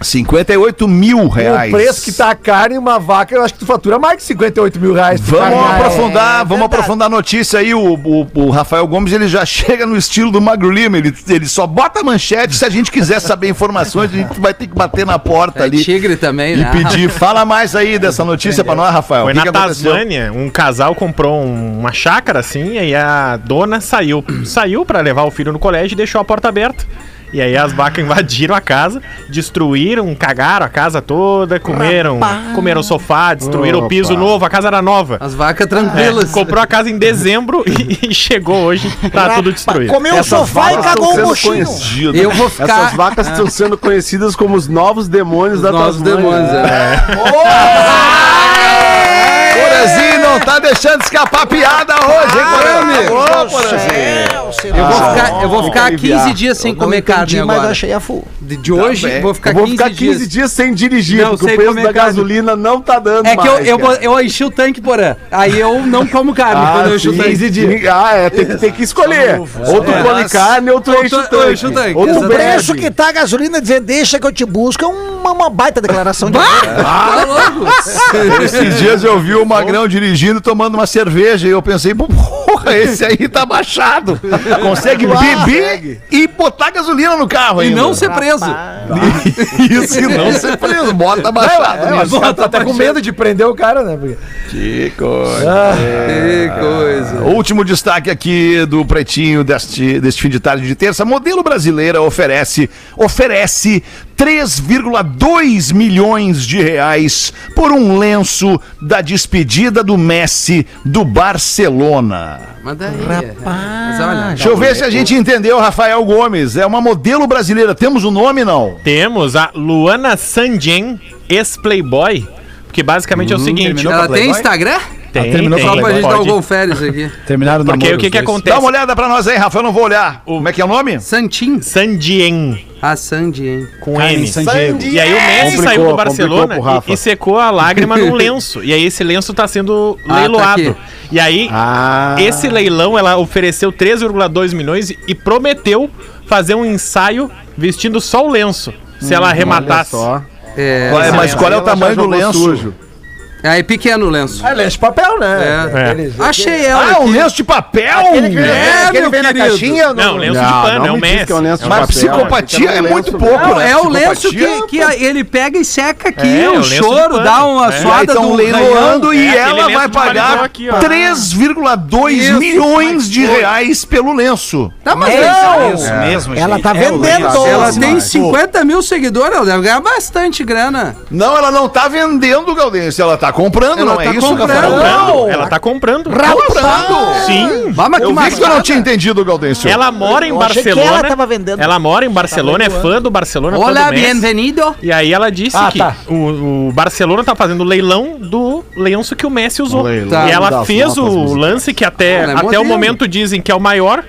58 mil reais. O preço que tá a carne, uma vaca, eu acho que tu fatura mais de 58 mil reais. Vamos carne. aprofundar, é vamos verdade. aprofundar a notícia aí. O, o- o Rafael Gomes ele já [laughs] chega no estilo do Magro Lima. Ele, ele só bota a manchete. Se a gente quiser saber informações, a gente vai ter que bater na porta é ali tigre também, e né? pedir. Fala mais aí [laughs] dessa notícia pra nós, Rafael. Foi O que na que? Tasmânia, um casal comprou um- uma chácara assim, e aí a dona saiu, [clears throat] saiu para levar o filho no colégio e deixou a porta aberta. E aí as vacas invadiram a casa, destruíram, cagaram a casa toda, comeram, comeram o sofá, destruíram o piso novo, a casa era nova. As vacas É, tranquilas. comprou a casa em dezembro e, e chegou hoje, tá tudo destruído. Comeu o sofá e cagou o mochinho. Eu vou ficar. Essas vacas estão sendo conhecidas como os novos demônios da Nós Tasmânia. demônios, é. Porazinho não tá deixando escapar a piada hoje, hein, Porã? Ô. Eu vou ficar, eu vou ficar 15 dias sem comer carne mas agora. achei a full. De, de hoje, vou ficar, vou 15, ficar 15 dias. dias, sem dirigir, Não, porque o preço da carne. gasolina não tá dando É que eu, mais, eu, eu enchi o tanque, porã. Aí eu não como carne quando eu enchi o tanque. sim. Ah, é, tem que, tem que escolher. Ou tu É. come carne, ou tu enche o tanque. o Ou tu preço que tá a gasolina dizer deixa que eu te busco é uma, uma baita declaração de Tá louco? Esses dias eu vi o Magrão dirigindo, tomando uma cerveja, e eu pensei, porra, [laughs] esse aí tá baixado. [laughs] Consegue beber e botar gasolina no carro E ainda. não ser preso. [laughs] Isso, e não ser preso. Bota baixado É, mas nisso. o cara tá até com medo de prender o cara, né? Porque- Que coisa. Que coisa. Último destaque aqui do Pretinho deste, deste fim de tarde de terça. Modelo brasileira oferece, oferece 3,2 milhões de reais por um lenço da despedida do Messi do Barcelona. Mas daí. Mas olha. Deixa eu ver se a gente entendeu, Rafael Gomes. É uma modelo brasileira. Temos o nome, não? Temos a Luana Sandien, ex-playboy, porque basicamente é o seguinte... terminou Ela tem? Instagram? Tem, terminou tem, Só pra gente dar o pode. confere aqui. [laughs] Terminaram o Porque namoro, o que que acontece? Dá uma olhada pra nós aí, Rafael. Eu não vou olhar. Como é que é o nome? Santin. Sandien, A Sandy, hein? com Cara, N. San Diego. E aí o Messi Complicou, saiu do Barcelona Rafa. e, e secou a lágrima num [laughs] lenço. E aí esse lenço tá sendo Ah, tá leiloado. aqui. e aí, Ah. esse leilão, ela ofereceu 3,2 milhões e prometeu fazer um ensaio vestindo só o lenço. Se ela arrematasse. Só. É. É- mas qual é o tamanho do lenço? sujo. Aí pequeno o lenço. Ah, lenço de papel, né? É. Aqueles- Achei ela. Ah, é um aqui. lenço de papel? Aquele que, É, aquele meu vem na querido. caixinha? Não, lenço de Não, pano, não é o Messi. que é um lenço de Mas papel. psicopatia é um muito lenço pouco, Não, né? é o lenço que, que ele pega e seca aqui, É, o choro, dá uma É. Aí suada do leiloando e É, ela vai pagar aqui, ó. 3,2 Isso, milhões de reais pelo lenço. Tá, mas Não! Isso mesmo, Ela tá É vendendo. ela tem mas- 50 mil seguidores, ela deve ganhar bastante grana. Não, ela não tá vendendo, Gaudêncio. Ela tá comprando, Ela não é tá isso, comprando. Rafael? Comprando. Ela tá comprando. Comprando. Sim. Vamos Eu vi que eu não tinha entendido, Gaudêncio. Ela mora em Eu achei que Barcelona. ela tava vendendo. Ela mora em Barcelona, é fã do Barcelona. Olá, do Messi. bem-vindo. E aí ela disse Ah, que tá. o, o Barcelona tá fazendo leilão do lenço que o Messi usou. Leilão Tá. e ela fez o lance que até, Ela é até o momento dizem que é o maior,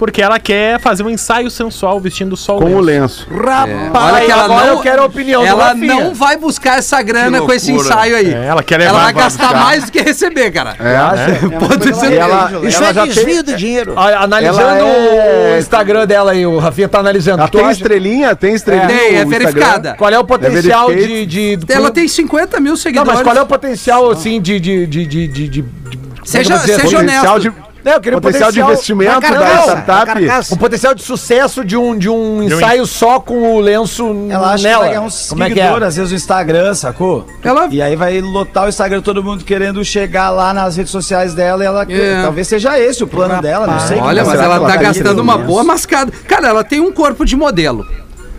porque ela quer fazer um ensaio sensual vestindo só o Com o lenço. lenço. Rapaz, Olha que ela agora não, eu quero a opinião do ela Rafinha. não vai buscar essa grana com esse loucura. ensaio aí. É, ela quer levar. ela vai vai gastar buscar. mais do que receber, cara. É. [laughs] Pode ser. E ela, isso ela é já desvio tem, de dinheiro. A- Analisando Ela é- o Instagram dela aí, o Rafinha tá analisando. ela Tu tem acha- estrelinha? Tem estrelinha? Tem, é no Instagram? verificada. Qual é o potencial É de, de, de- Ela tem 50 mil Não, seguidores. mas qual é o potencial, assim, de... de, de, de, de, de- de- Seja, como é que eu vou dizer? seja Potencial honesto. de, Não, eu queria o potencial de investimento da startup. O potencial de sucesso de um, de um ensaio só com o lenço Ela acha nela. que vai ganhar uns Como é que é? às vezes, no Instagram, sacou? Ela- E aí vai lotar o Instagram, todo mundo querendo chegar lá nas redes sociais dela e ela... É. Talvez seja esse o plano dela, não sei. Olha, mas será ela ela tá gastando uma boa mascada. Cara, ela tem um corpo de modelo.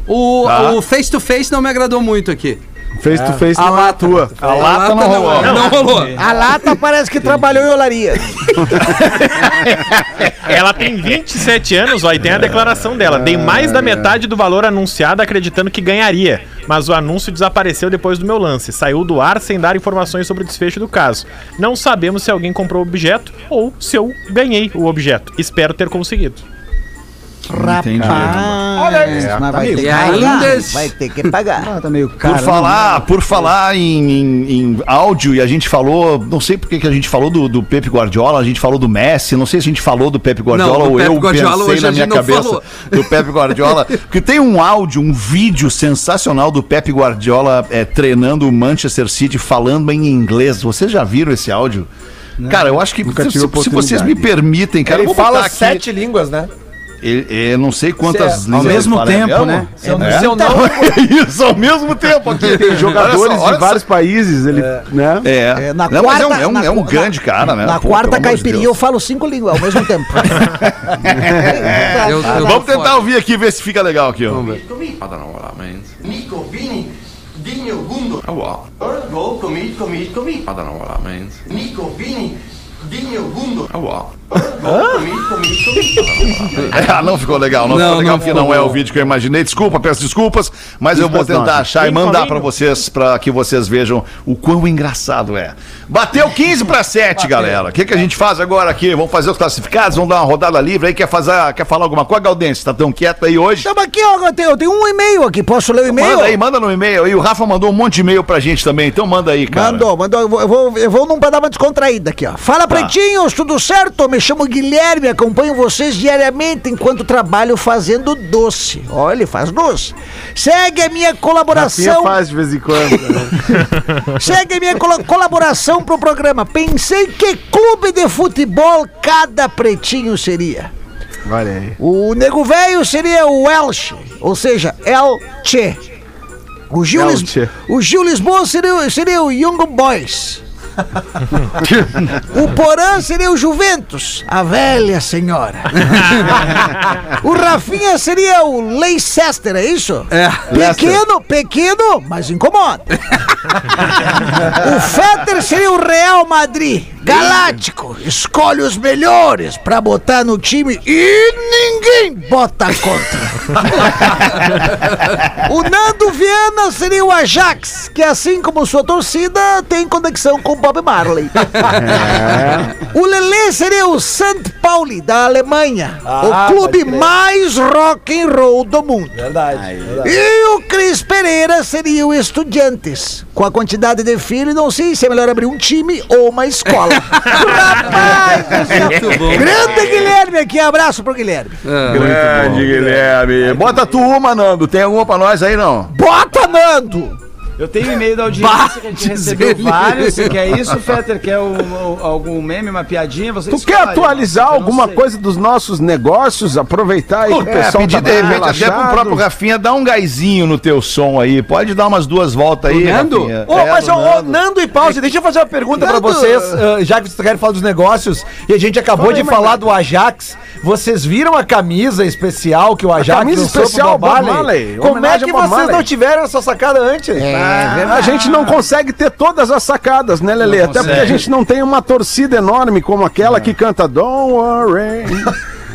O Tá. o face to face não me agradou muito aqui. Face to face A não é lata. tua. A lata não rolou. Não, rolou. A lata parece que trabalhou em olaria. [laughs] Ela tem 27 anos, ó, e tem a declaração dela. Dei mais da metade do valor anunciado acreditando que ganharia, mas o anúncio desapareceu depois do meu lance. Saiu do ar sem dar informações sobre o desfecho do caso. Não sabemos se alguém comprou o objeto ou se eu ganhei o objeto. Espero ter conseguido. Rapaz, mas vai ter que pagar. Vai ter que pagar. Ela tá meio cara. Por falar, por falar em, em- em áudio, e a gente falou, não sei porque que a gente falou do, do Pepe Guardiola, a gente falou do Messi, não sei se a gente falou do Pepe Guardiola Não, do ou Pepe eu Guardiola pensei na minha não cabeça falou. do Pepe Guardiola. Porque tem um áudio, um vídeo sensacional do Pepe Guardiola é, treinando o Manchester City falando em inglês. Vocês já viram esse áudio? Cara, eu acho que se, se vocês me permitem, cara, eu Ele vou botar fala aqui. sete línguas, né? Ele- eu não sei quantas é- ao ele mesmo é tempo, né? Se eu, É? se eu não... [laughs] Isso, ao mesmo tempo aqui. Tem jogadores Olha só, olha de vários só. países, ele, né? É, É, na Não, mas é um, quarta- é um, na é um grande cara, né? Na Pô, quarta de caipirinha eu falo cinco línguas ao mesmo tempo. Eu- [laughs] eu Vamos tentar fora. ouvir aqui, ver se fica legal aqui, ó. I don't know what that means. Nico, Vini, Dinho, Gundo. A what? Go, commit, commit, commit. I don't [laughs] Ah, não ficou legal, não, Não, ficou legal não porque ficou não é o vídeo que eu imaginei. Desculpa, peço desculpas, mas eu vou tentar achar e mandar pra vocês, pra que vocês vejam o quão engraçado é. Bateu 15 para 7, galera. O que, que a gente faz agora aqui? Vamos fazer os classificados, vamos dar uma rodada livre aí. Quer, fazer, quer falar alguma coisa, Galdense? Tá tão quieto aí hoje? Estamos aqui, ó, eu tenho, um e-mail aqui, posso ler o e-mail? Manda aí, manda no e-mail. E o Rafa mandou um monte de e-mail pra gente também, então manda aí, cara. Mandou, mandou. Eu vou, eu vou, eu vou num pra dar uma descontraída aqui, ó. Fala, pretinhos, tudo certo? Me chamo Guilherme, acompanho vocês diariamente enquanto trabalho fazendo doce. Olha, ele faz doce. Segue a minha colaboração. faz de vez em quando. né? [laughs] Segue a minha colo- colaboração pro programa. Pensei que clube de futebol cada pretinho seria. Olha aí. O nego velho seria o Elche, ou seja, Elche. O Gil, Lis... O Gil Lisboa seria, seria o Young Boys. O Porã seria o Juventus, a velha senhora. [laughs] o Rafinha seria o Leicester, é isso? É. Pequeno, pequeno, mas incomoda. [laughs] o Fetter seria o Real Madrid, galáctico. Escolhe os melhores pra botar no time e ninguém bota contra. [laughs] o Nando Viana seria o Ajax, que assim como sua torcida tem conexão com Bob Marley. O Lelê seria o St. Pauli da Alemanha, Ah, o clube mais rock and roll do mundo. Verdade. verdade. E o Cris Pereira seria o Estudiantes. Com a quantidade de filhos, não sei se é melhor abrir um time ou uma escola. Rapaz do céu. Grande Guilherme aqui, abraço pro Guilherme. Grande Guilherme. Bota tu uma, Nando. Tem alguma pra nós aí, não? Bota, Nando! Eu tenho e-mail da audiência que a gente recebeu vários. Você quer isso, Fetter? Quer o- o- algum meme, uma piadinha? Você Tu escolhe, quer atualizar eu não alguma sei. coisa dos nossos negócios? Aproveitar aí que o É, pessoal pedir tá de repente até pro próprio Rafinha dar um gásinho no teu som aí. Pode dar umas duas voltas aí, Nando? É, mas no ô, ô, Nando e Pause, deixa eu fazer uma pergunta pra Nando. vocês, ah, já que vocês querem falar dos negócios, e a gente acabou Fala aí, de falar Magnata. do Ajax. Vocês viram a camisa especial que o Ajax camisa lançou pro especial Bob Marley, Como é que vocês Marley. não tiveram essa sacada antes? Ah, a gente não consegue ter todas as sacadas, né, Lelê? Até porque a gente não tem uma torcida enorme como aquela que canta Don't worry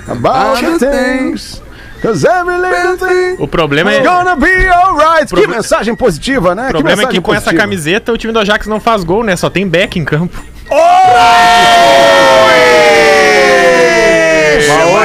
about the things. Cause every little thing O problema é. gonna be alright. Que mensagem positiva, né? O problema é que com essa camiseta o time do Ajax não faz gol, né? Só tem back em campo.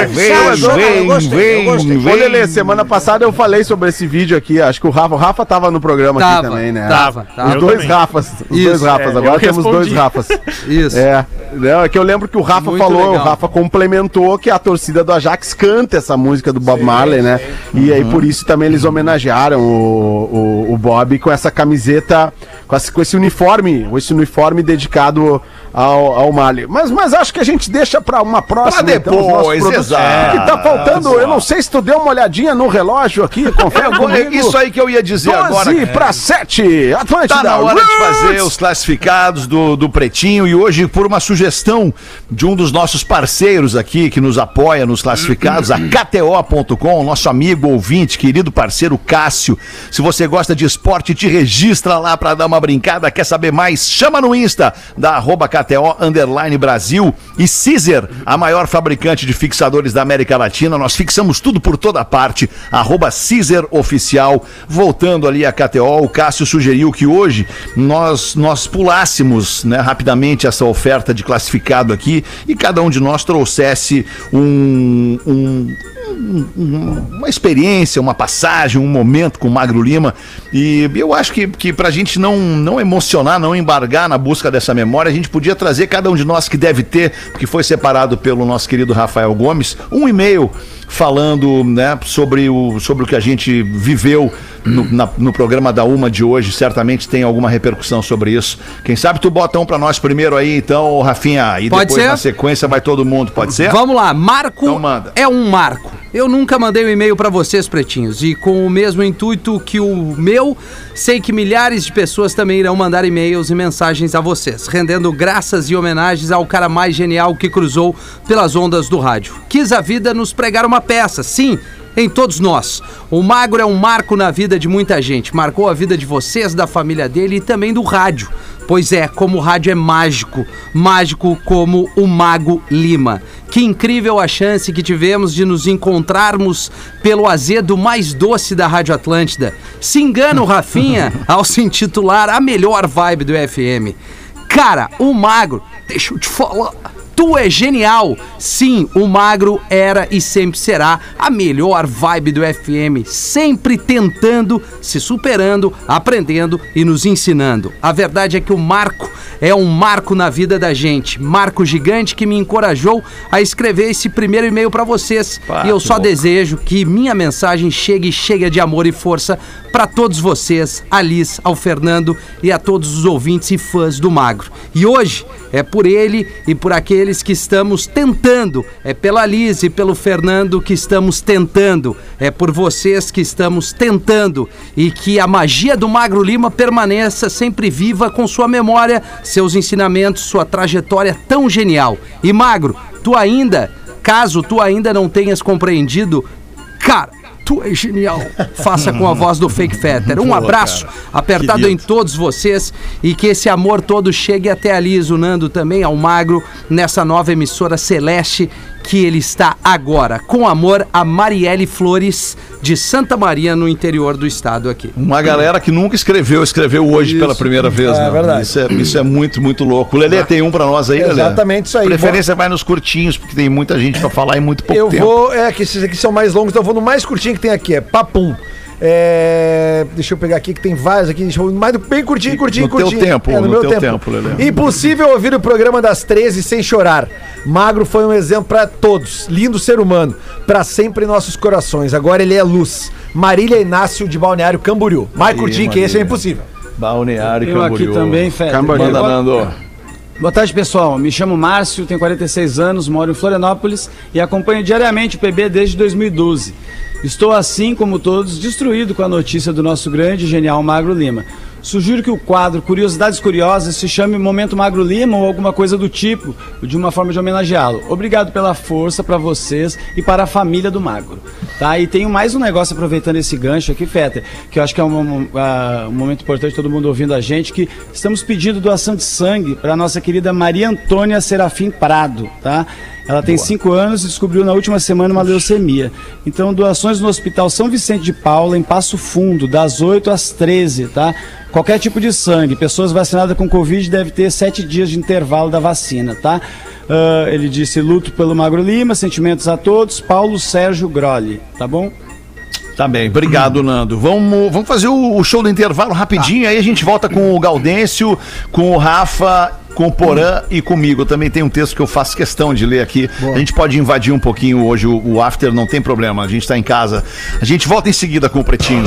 Vem, vem, vem, Ô, Lelê, semana passada eu falei sobre esse vídeo aqui. Acho que o Rafa, o Rafa tava no programa aqui Tava, também, né? tava, tava. Os dois também. Rafas. Os Isso, dois Rafas. é, Agora temos dois respondi. Rafas. [laughs] Isso. É, não, é que eu lembro que o Rafa Muito falou, legal. o Rafa complementou que a torcida do Ajax canta essa música do Bob Marley, né? E aí por isso também eles homenagearam o, o, o Bob com essa camiseta, com esse, com esse uniforme, esse uniforme dedicado ao, ao Marley. Mas, mas acho que a gente deixa pra uma próxima. Pra então, depois, produtos. exato. Que tá faltando, eu não sei se tu deu uma olhadinha no relógio aqui, [laughs] confere Agora, comigo. isso aí que eu ia dizer 12 agora. pra 7, Atlântida. Tá na hora de Roots. fazer os classificados do, do Pretinho e hoje, por uma sugestão de um dos nossos parceiros aqui que nos apoia nos classificados, a KTO.com, nosso amigo ouvinte, querido parceiro Cássio. Se você gosta de esporte, te registra lá pra dar uma brincada. Quer saber mais? Chama no Insta da arroba KTO underline Brasil e Caesar, a maior fabricante de fixadores da América Latina. Nós fixamos tudo por toda parte. Arroba Caesar Oficial. Voltando ali a KTO, o Cássio sugeriu que hoje nós, nós pulássemos né, rapidamente essa oferta de classificado aqui e cada um de nós trouxesse um- um, um- uma experiência, uma passagem, um momento com o Magro Lima. E eu acho que, que pra gente não, não emocionar, não embargar na busca dessa memória, a gente podia trazer cada um de nós que deve ter, que foi separado pelo nosso querido Rafael Gomes, um e-mail falando né, sobre, o, sobre o que a gente viveu no, na- no programa da Uma de hoje. Certamente tem alguma repercussão sobre isso. Quem sabe tu bota um pra nós primeiro aí, então, Rafinha, e Pode depois ser? na sequência vai todo mundo, pode ser? Vamos lá, Marco Então manda. é um marco. Eu nunca mandei um e-mail pra vocês, pretinhos, e com o mesmo intuito que o meu, sei que milhares de pessoas também irão mandar e-mails e mensagens a vocês, rendendo graças e homenagens ao cara mais genial que cruzou pelas ondas do rádio. Quis a vida nos pregar uma peça, sim, em todos nós. O Magro é um marco na vida de muita gente. Marcou a vida de vocês, da família dele e também do rádio. Pois é, como o rádio é mágico, mágico como o Mago Lima. Que incrível a chance que tivemos de nos encontrarmos pelo azedo mais doce da Rádio Atlântida. Se engana o Rafinha [laughs] ao se intitular a melhor vibe do FM. Cara, o magro, deixa eu te falar. Tu é genial! Sim, o Magro era e sempre será a melhor vibe do FM, sempre tentando, se superando, aprendendo e nos ensinando. A verdade é que o Marco é um marco na vida da gente, marco gigante que me encorajou a escrever esse primeiro e-mail para vocês. Pá, e eu só desejo que minha mensagem chegue cheia de amor e força para todos vocês, a Liz, ao Fernando e a todos os ouvintes e fãs do Magro. E hoje é por ele e por que estamos tentando, é pela Liz e pelo Fernando que estamos tentando, é por vocês que estamos tentando. E que a magia do Magro Lima permaneça sempre viva com sua memória, seus ensinamentos, sua trajetória tão genial. E Magro, tu ainda, caso tu ainda não tenhas compreendido, cara, tu é genial. Faça com a voz do Fake Fetter. Um Boa, abraço cara. apertado Querido. em todos vocês e que esse amor todo chegue até ali, Nando também ao Magro, nessa nova emissora Celeste que ele está agora. Com amor a Marielle Flores, de Santa Maria, no interior do estado aqui. Uma galera que nunca escreveu, escreveu hoje pela primeira vez, É né? verdade. Isso é, isso é muito, muito louco. O Lelê tem um pra nós aí, Lelê? Exatamente isso aí. Preferência vai nos curtinhos, porque tem muita gente pra falar e muito pouco Eu tempo. vou. É que esses aqui são mais longos, então eu vou no mais curtinho que tem aqui, é Papum. É, deixa eu pegar aqui que tem vários aqui, deixa eu, mais do- bem curtinho, curtinho, No teu curtinho. tempo, é, no teu tempo, Lelê. Impossível ouvir o programa das 13 sem chorar. Magro foi um exemplo pra todos. Lindo ser humano, Pra sempre em nossos corações. Agora ele é luz. Marília Inácio de Balneário Camboriú. Mais curtinho que esse é impossível. Balneário Eu aqui Camboriú. também, Fede. Manda, Boa- Nando. Boa tarde, pessoal. Me chamo Márcio, tenho 46 anos, moro em Florianópolis e acompanho diariamente o PB desde 2012. Estou, assim como todos, destruído com a notícia do nosso grande e genial Magro Lima. Sugiro que o quadro Curiosidades Curiosas se chame Momento Magro Lima ou alguma coisa do tipo, de uma forma de homenageá-lo. Obrigado pela força para vocês e para a família do Magro. Tá? E tenho mais um negócio aproveitando esse gancho aqui, Feta, que eu acho que é um, ah, um momento importante, todo mundo ouvindo a gente, que estamos pedindo doação de sangue para nossa querida Maria Antônia Serafim Prado, tá? Ela tem 5 anos e descobriu na última semana uma leucemia. Então, doações no Hospital São Vicente de Paula, em Passo Fundo, das 8 às 13, tá? Qualquer tipo de sangue. Pessoas vacinadas com Covid devem ter 7 dias de intervalo da vacina, tá? Ah, ele disse luto pelo Magro Lima, sentimentos a todos. Paulo Sérgio Grolli, tá bom? Tá bem, obrigado, Nando. Vamos, vamos fazer o, o show do intervalo rapidinho, aí a gente volta com o Gaudêncio, com o Rafa, com o Porã e comigo. Também tem um texto que eu faço questão de ler aqui. A gente pode invadir um pouquinho hoje o, o after, não tem problema, a gente tá em casa. A gente volta em seguida com o Pretinho.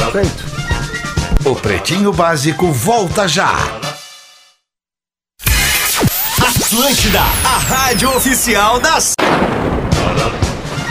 O Pretinho Básico volta já. Atlântida, a rádio oficial das.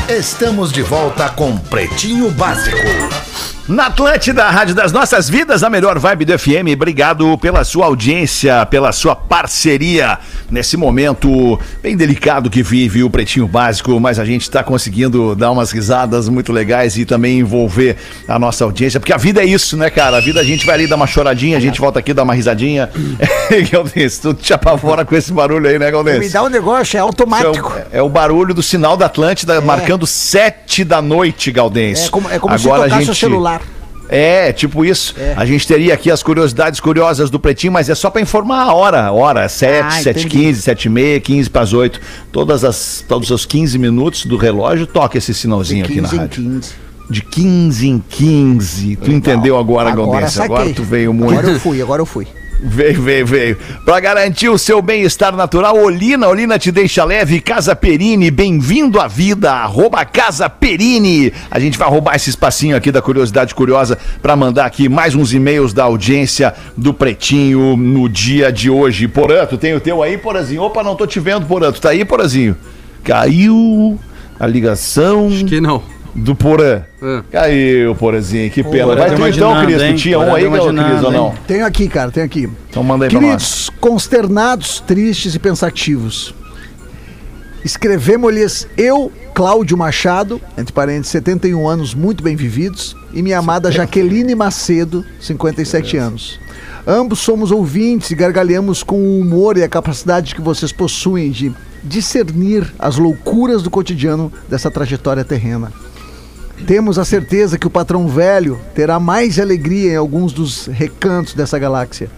Estamos de volta com Pretinho Básico. Na Atlântida, a Rádio das Nossas Vidas, a melhor vibe do FM. Obrigado pela sua audiência, pela sua parceria nesse momento bem delicado que vive o Pretinho Básico, mas a gente está conseguindo dar umas risadas muito legais e também envolver a nossa audiência, porque a vida é isso, né, cara? A vida a gente vai ali dar uma choradinha, a gente volta aqui dar uma risadinha. [laughs] Galdêncio, tu te apavora com esse barulho aí, né, Me Galdêncio? dá um negócio, é automático. É, o- é o barulho do sinal da Atlântida marcando sete da noite, Galdêncio. É como, é como Agora se a tocasse o gente- celular. É, tipo isso. A gente teria aqui as curiosidades curiosas do Pretinho, mas é só pra informar a hora. Hora, 7, Ah, 7 entendi. 15 7 e meia, 15 para as 8. Todas as, todos os 15 minutos do relógio toca esse sinalzinho aqui na 15 em rádio. 15. De 15 em 15. Tu entendeu agora, Agora Gaudense? Agora saquei. tu veio muito. Agora eu fui, agora eu fui. Veio, veio, veio. Pra garantir o seu bem-estar natural, Olina, Olina te deixa leve. Casa Perini, bem-vindo à vida. Arroba Casa Perini. A gente vai roubar esse espacinho aqui da Curiosidade Curiosa pra mandar aqui mais uns e-mails da audiência do Pretinho no dia de hoje. Porã, tu tem o teu aí, Porazinho? Opa, não tô te vendo, Porã. Tu tá aí, Porazinho? Caiu a ligação Que não. Do Porã. Caiu, Porazinho. Que pena. Porã Vai deu tu uma então, Cris. Tu hein? tinha um aí, Cris, ou não? Tenho aqui, cara, tenho aqui. Então manda aí pra nós. Queridos, consternados, tristes e pensativos. Escrevemos-lhes eu Cláudio Machado, entre parênteses, 71 anos, muito bem vividos, e minha amada Jaqueline Macedo, 57 anos. Ambos somos ouvintes e gargalhamos com o humor e a capacidade que vocês possuem de discernir as loucuras do cotidiano dessa trajetória terrena. Temos a certeza que o patrão velho terá mais alegria em alguns dos recantos dessa galáxia.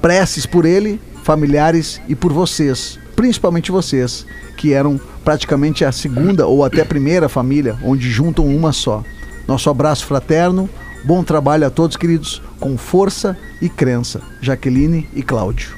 Preces por ele, familiares e por vocês, principalmente vocês, que eram praticamente a segunda ou até primeira família, onde juntam uma só. Nosso abraço fraterno, bom trabalho a todos, queridos, com força e crença. Jaqueline e Cláudio.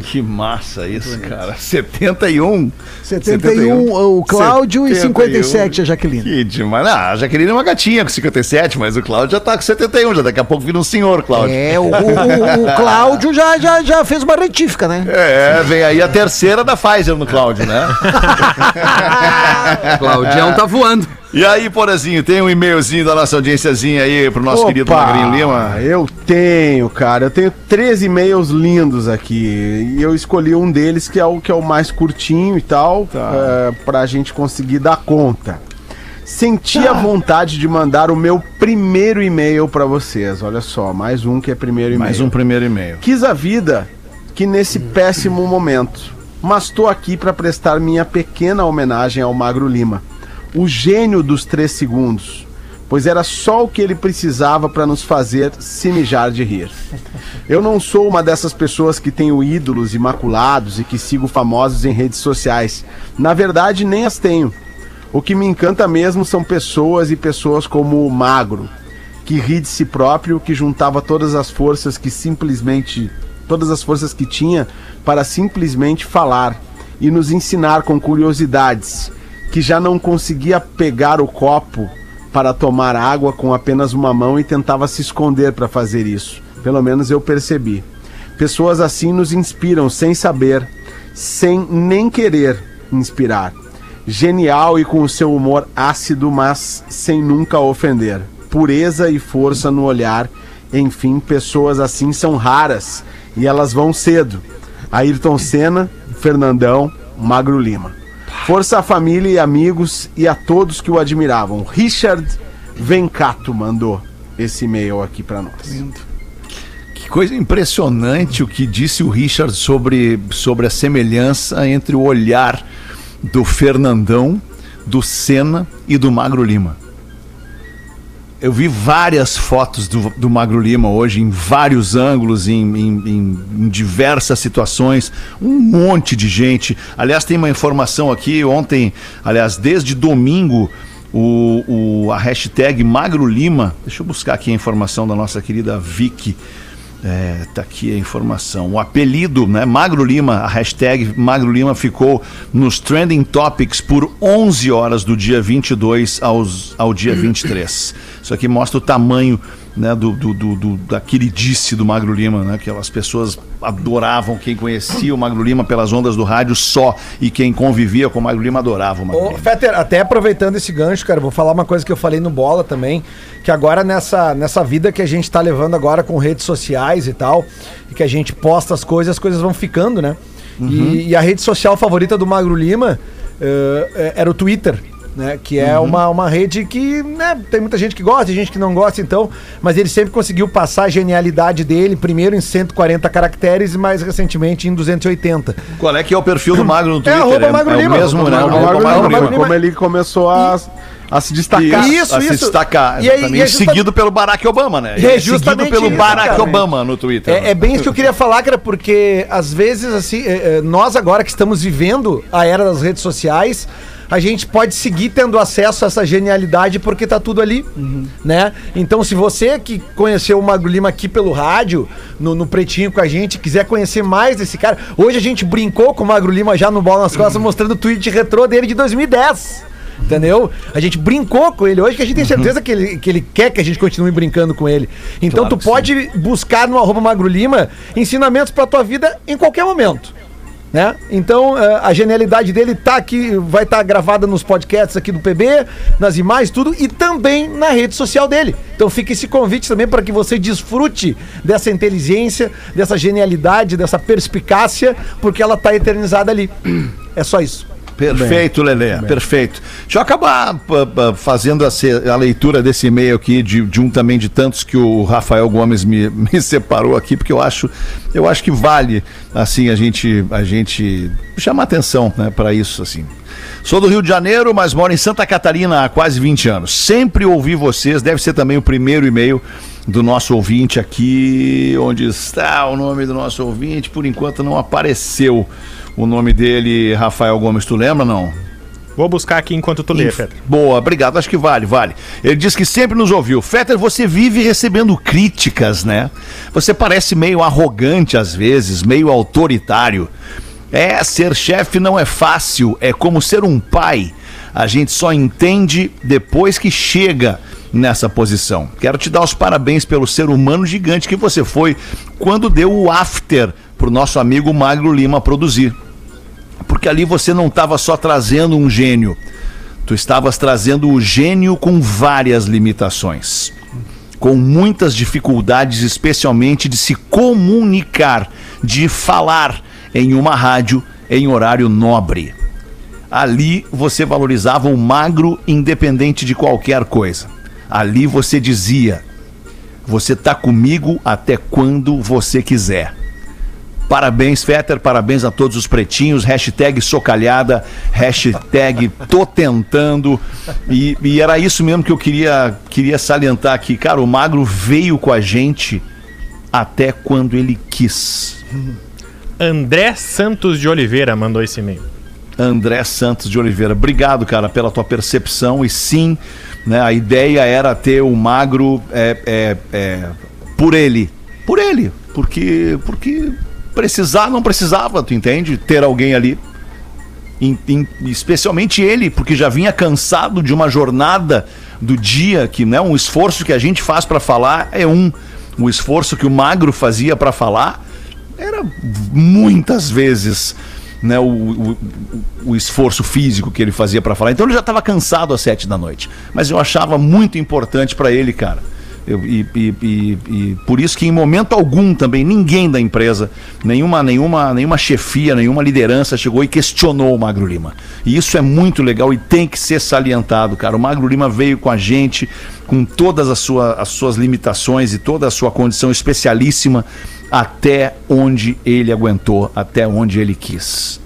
Que massa isso, cara. 71. 71 o Cláudio e 57 a Jaqueline. Que demais. Ah, a Jaqueline é uma gatinha com 57, mas o Cláudio já tá com 71, já daqui a pouco vira um senhor, Cláudio. É, o, o- o- o [laughs] Cláudio já, já, já fez uma retífica, né? É, vem aí a terceira da Pfizer no Cláudio, né? [laughs] Claudião tá voando. E aí, Porazinho, tem um e-mailzinho da nossa audiênciazinha aí pro nosso querido Opa, Magrinho Lima? Eu tenho, cara. Eu tenho três e-mails lindos aqui. E eu escolhi um deles que é o que é o mais curtinho e tal, é, pra gente conseguir dar conta. Senti a vontade de mandar o meu primeiro e-mail pra vocês. Olha só, mais um que é primeiro e-mail. Mais um primeiro e-mail. Quis a vida que nesse péssimo momento, mas estou aqui para prestar minha pequena homenagem ao Magro Lima, o gênio dos três segundos, pois era só o que ele precisava para nos fazer se mijar de rir. Eu não sou uma dessas pessoas que tenho ídolos imaculados e que sigo famosos em redes sociais. Na verdade, nem as tenho. O que me encanta mesmo são pessoas e pessoas como o Magro, que ri de si próprio, que juntava todas as forças que simplesmente todas as forças que tinha para simplesmente falar e nos ensinar com curiosidades, que já não conseguia pegar o copo para tomar água com apenas uma mão e tentava se esconder para fazer isso. Pelo menos eu percebi. Pessoas assim nos inspiram sem saber, sem nem querer inspirar. Genial e com o seu humor ácido, mas sem nunca ofender. Pureza e força no olhar. Enfim, pessoas assim são raras e elas vão cedo. Ayrton Senna, Fernandão, Magro Lima. Força à família e amigos e a todos que o admiravam. Richard Vencato mandou esse e-mail aqui pra nós. Que coisa impressionante o que disse o Richard sobre, sobre a semelhança entre o olhar do Fernandão, do Senna e do Magro Lima. Eu vi várias fotos do, do Magro Lima hoje, em vários ângulos, em, em- em- diversas situações, um monte de gente. Aliás, tem uma informação aqui, ontem, aliás, desde domingo, o, o- a hashtag Magro Lima, deixa eu buscar aqui a informação da nossa querida Vicky. É, tá aqui a informação. O apelido, né, Magro Lima, a hashtag Magro Lima ficou nos trending topics por 11 horas do dia 22 aos, ao dia 23. Isso aqui mostra o tamanho né, do, do, do, do- da queridice do Magro Lima, né? Que as pessoas adoravam, quem conhecia o Magro Lima pelas ondas do rádio só, e quem convivia com o Magro Lima adorava o Magro Ô, Lima. Fetter, até aproveitando esse gancho, cara, vou falar uma coisa que eu falei no Bola também, que agora nessa, nessa vida que a gente tá levando agora com redes sociais e tal, e que a gente posta as coisas, as coisas vão ficando, né? E, e a rede social favorita do Magro Lima eh, era o Twitter. Né, que é uma, uma rede que né, tem muita gente que gosta, gente que não gosta, então, mas ele sempre conseguiu passar a genialidade dele, primeiro em 140 caracteres e mais recentemente em 280. Qual é que é o perfil do Magro no É, Twitter? arroba Magro é o Lima. mesmo, né? Arroba Arroba Magro Magro Lima. Lima. Como ele começou a, a se destacar. Isso, a se isso. destacar. E e é justa- Seguido pelo Barack Obama, né? É Ele é seguido pelo isso, Barack cara. Obama no Twitter. É, é bem isso que eu queria falar, cara, porque às vezes, assim, é, é, nós agora que estamos vivendo a era das redes sociais, a gente pode seguir tendo acesso a essa genialidade porque tá tudo ali, né? Então, se você que conheceu o Magro Lima aqui pelo rádio, no, no Pretinho com a gente, quiser conhecer mais desse cara, hoje a gente brincou com o Magro Lima já no Bola nas Costas, mostrando o tweet retrô dele de 2010. Entendeu? A gente brincou com ele hoje, que a gente tem certeza que ele, que ele quer que a gente continue brincando com ele. Então Claro tu que sim. pode buscar no arroba Magro Lima ensinamentos pra tua vida em qualquer momento. Né? Então eh, a genialidade dele tá aqui, vai estar gravada nos podcasts aqui do PB, nas imagens, tudo, e também na rede social dele. Então fica esse convite também para que você desfrute dessa inteligência, dessa genialidade, dessa perspicácia, porque ela tá eternizada ali. É só isso. Perfeito, Lelê, perfeito. Deixa eu acabar fazendo a, a leitura desse e-mail aqui, de, de um também de tantos que o Rafael Gomes me, [laughs] me separou aqui, porque eu acho, eu acho que vale, assim, a gente, a gente chamar atenção, né, para isso, assim. Sou do Rio de Janeiro, mas moro em Santa Catarina há quase 20 anos. Sempre ouvi vocês, deve ser também o primeiro e-mail do nosso ouvinte aqui, onde está o nome do nosso ouvinte, por enquanto não apareceu o nome dele, Rafael Gomes, tu lembra não? Vou buscar aqui enquanto tu lê, Fetter. Boa, obrigado. Acho que vale, vale. Ele diz que sempre nos ouviu. Fetter, você vive recebendo críticas, né? Você parece meio arrogante às vezes, meio autoritário. É, ser chefe não é fácil, é como ser um pai. A gente só entende depois que chega nessa posição. Quero te dar os parabéns pelo ser humano gigante que você foi quando deu o after pro nosso amigo Magro Lima produzir porque ali você não estava só trazendo um gênio, tu estavas trazendo o gênio com várias limitações, com muitas dificuldades, especialmente de se comunicar, de falar em uma rádio em horário nobre. Ali você valorizava o magro independente de qualquer coisa. Ali você dizia: você tá comigo até quando você quiser. Parabéns, Fetter, parabéns a todos os pretinhos. Hashtag socalhada, hashtag tô tentando. E, e era isso mesmo que eu queria, queria salientar aqui. Cara, o Magro veio com a gente até quando ele quis. André Santos de Oliveira mandou esse e-mail. André Santos de Oliveira. Obrigado, cara, pela tua percepção. E sim, né, a ideia era ter o magro é, é, é, por ele. Por ele. Porque, porque precisar não precisava, tu entende? Ter alguém ali. Especialmente ele, porque já vinha cansado de uma jornada do dia, que né, um esforço que a gente faz para falar é um. O esforço que o magro fazia para falar era muitas vezes né, o, o, o esforço físico que ele fazia para falar. Então ele já estava cansado às sete da noite. Mas eu achava muito importante para ele, cara. Eu- e, e- e- e por isso que em momento algum também ninguém da empresa, nenhuma, nenhuma, nenhuma chefia, nenhuma liderança chegou e questionou o Magro Lima. E isso é muito legal e tem que ser salientado, cara. O Magro Lima veio com a gente, com todas as, sua, as suas limitações e toda a sua condição especialíssima, até onde ele aguentou, até onde ele quis.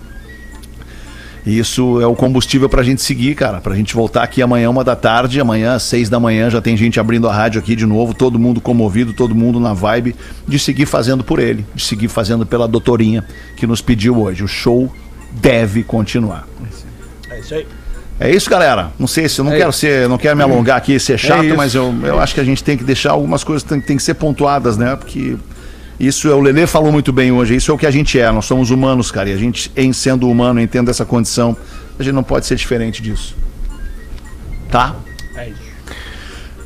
E isso é o combustível pra gente seguir, cara. Pra gente voltar aqui amanhã, uma da tarde. Amanhã, às seis da manhã, já tem gente abrindo a rádio aqui de novo. Todo mundo comovido, todo mundo na vibe de seguir fazendo por ele, de seguir fazendo pela doutorinha que nos pediu hoje. O show deve continuar. É isso aí. É isso, galera. Não sei se eu não É quero isso. ser, não quero me alongar aqui e ser chato, isso. mas eu, eu acho que a gente tem que deixar algumas coisas tem, tem que ser pontuadas, né? Porque isso é o Lelê falou muito bem hoje. Isso é o que a gente é. Nós somos humanos, cara. E a gente, em sendo humano, entendo essa condição, a gente não pode ser diferente disso. Tá? É isso.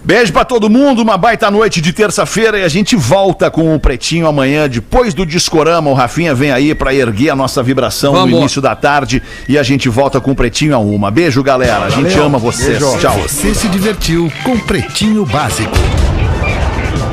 Beijo pra todo mundo, uma baita noite de terça-feira e a gente volta com o Pretinho amanhã, depois do Discorama. O Rafinha vem aí pra erguer a nossa vibração Vamos. no início da tarde e a gente volta com o Pretinho a uma. Beijo, galera. A gente ama vocês. Tchau. Você se divertiu com Pretinho Básico.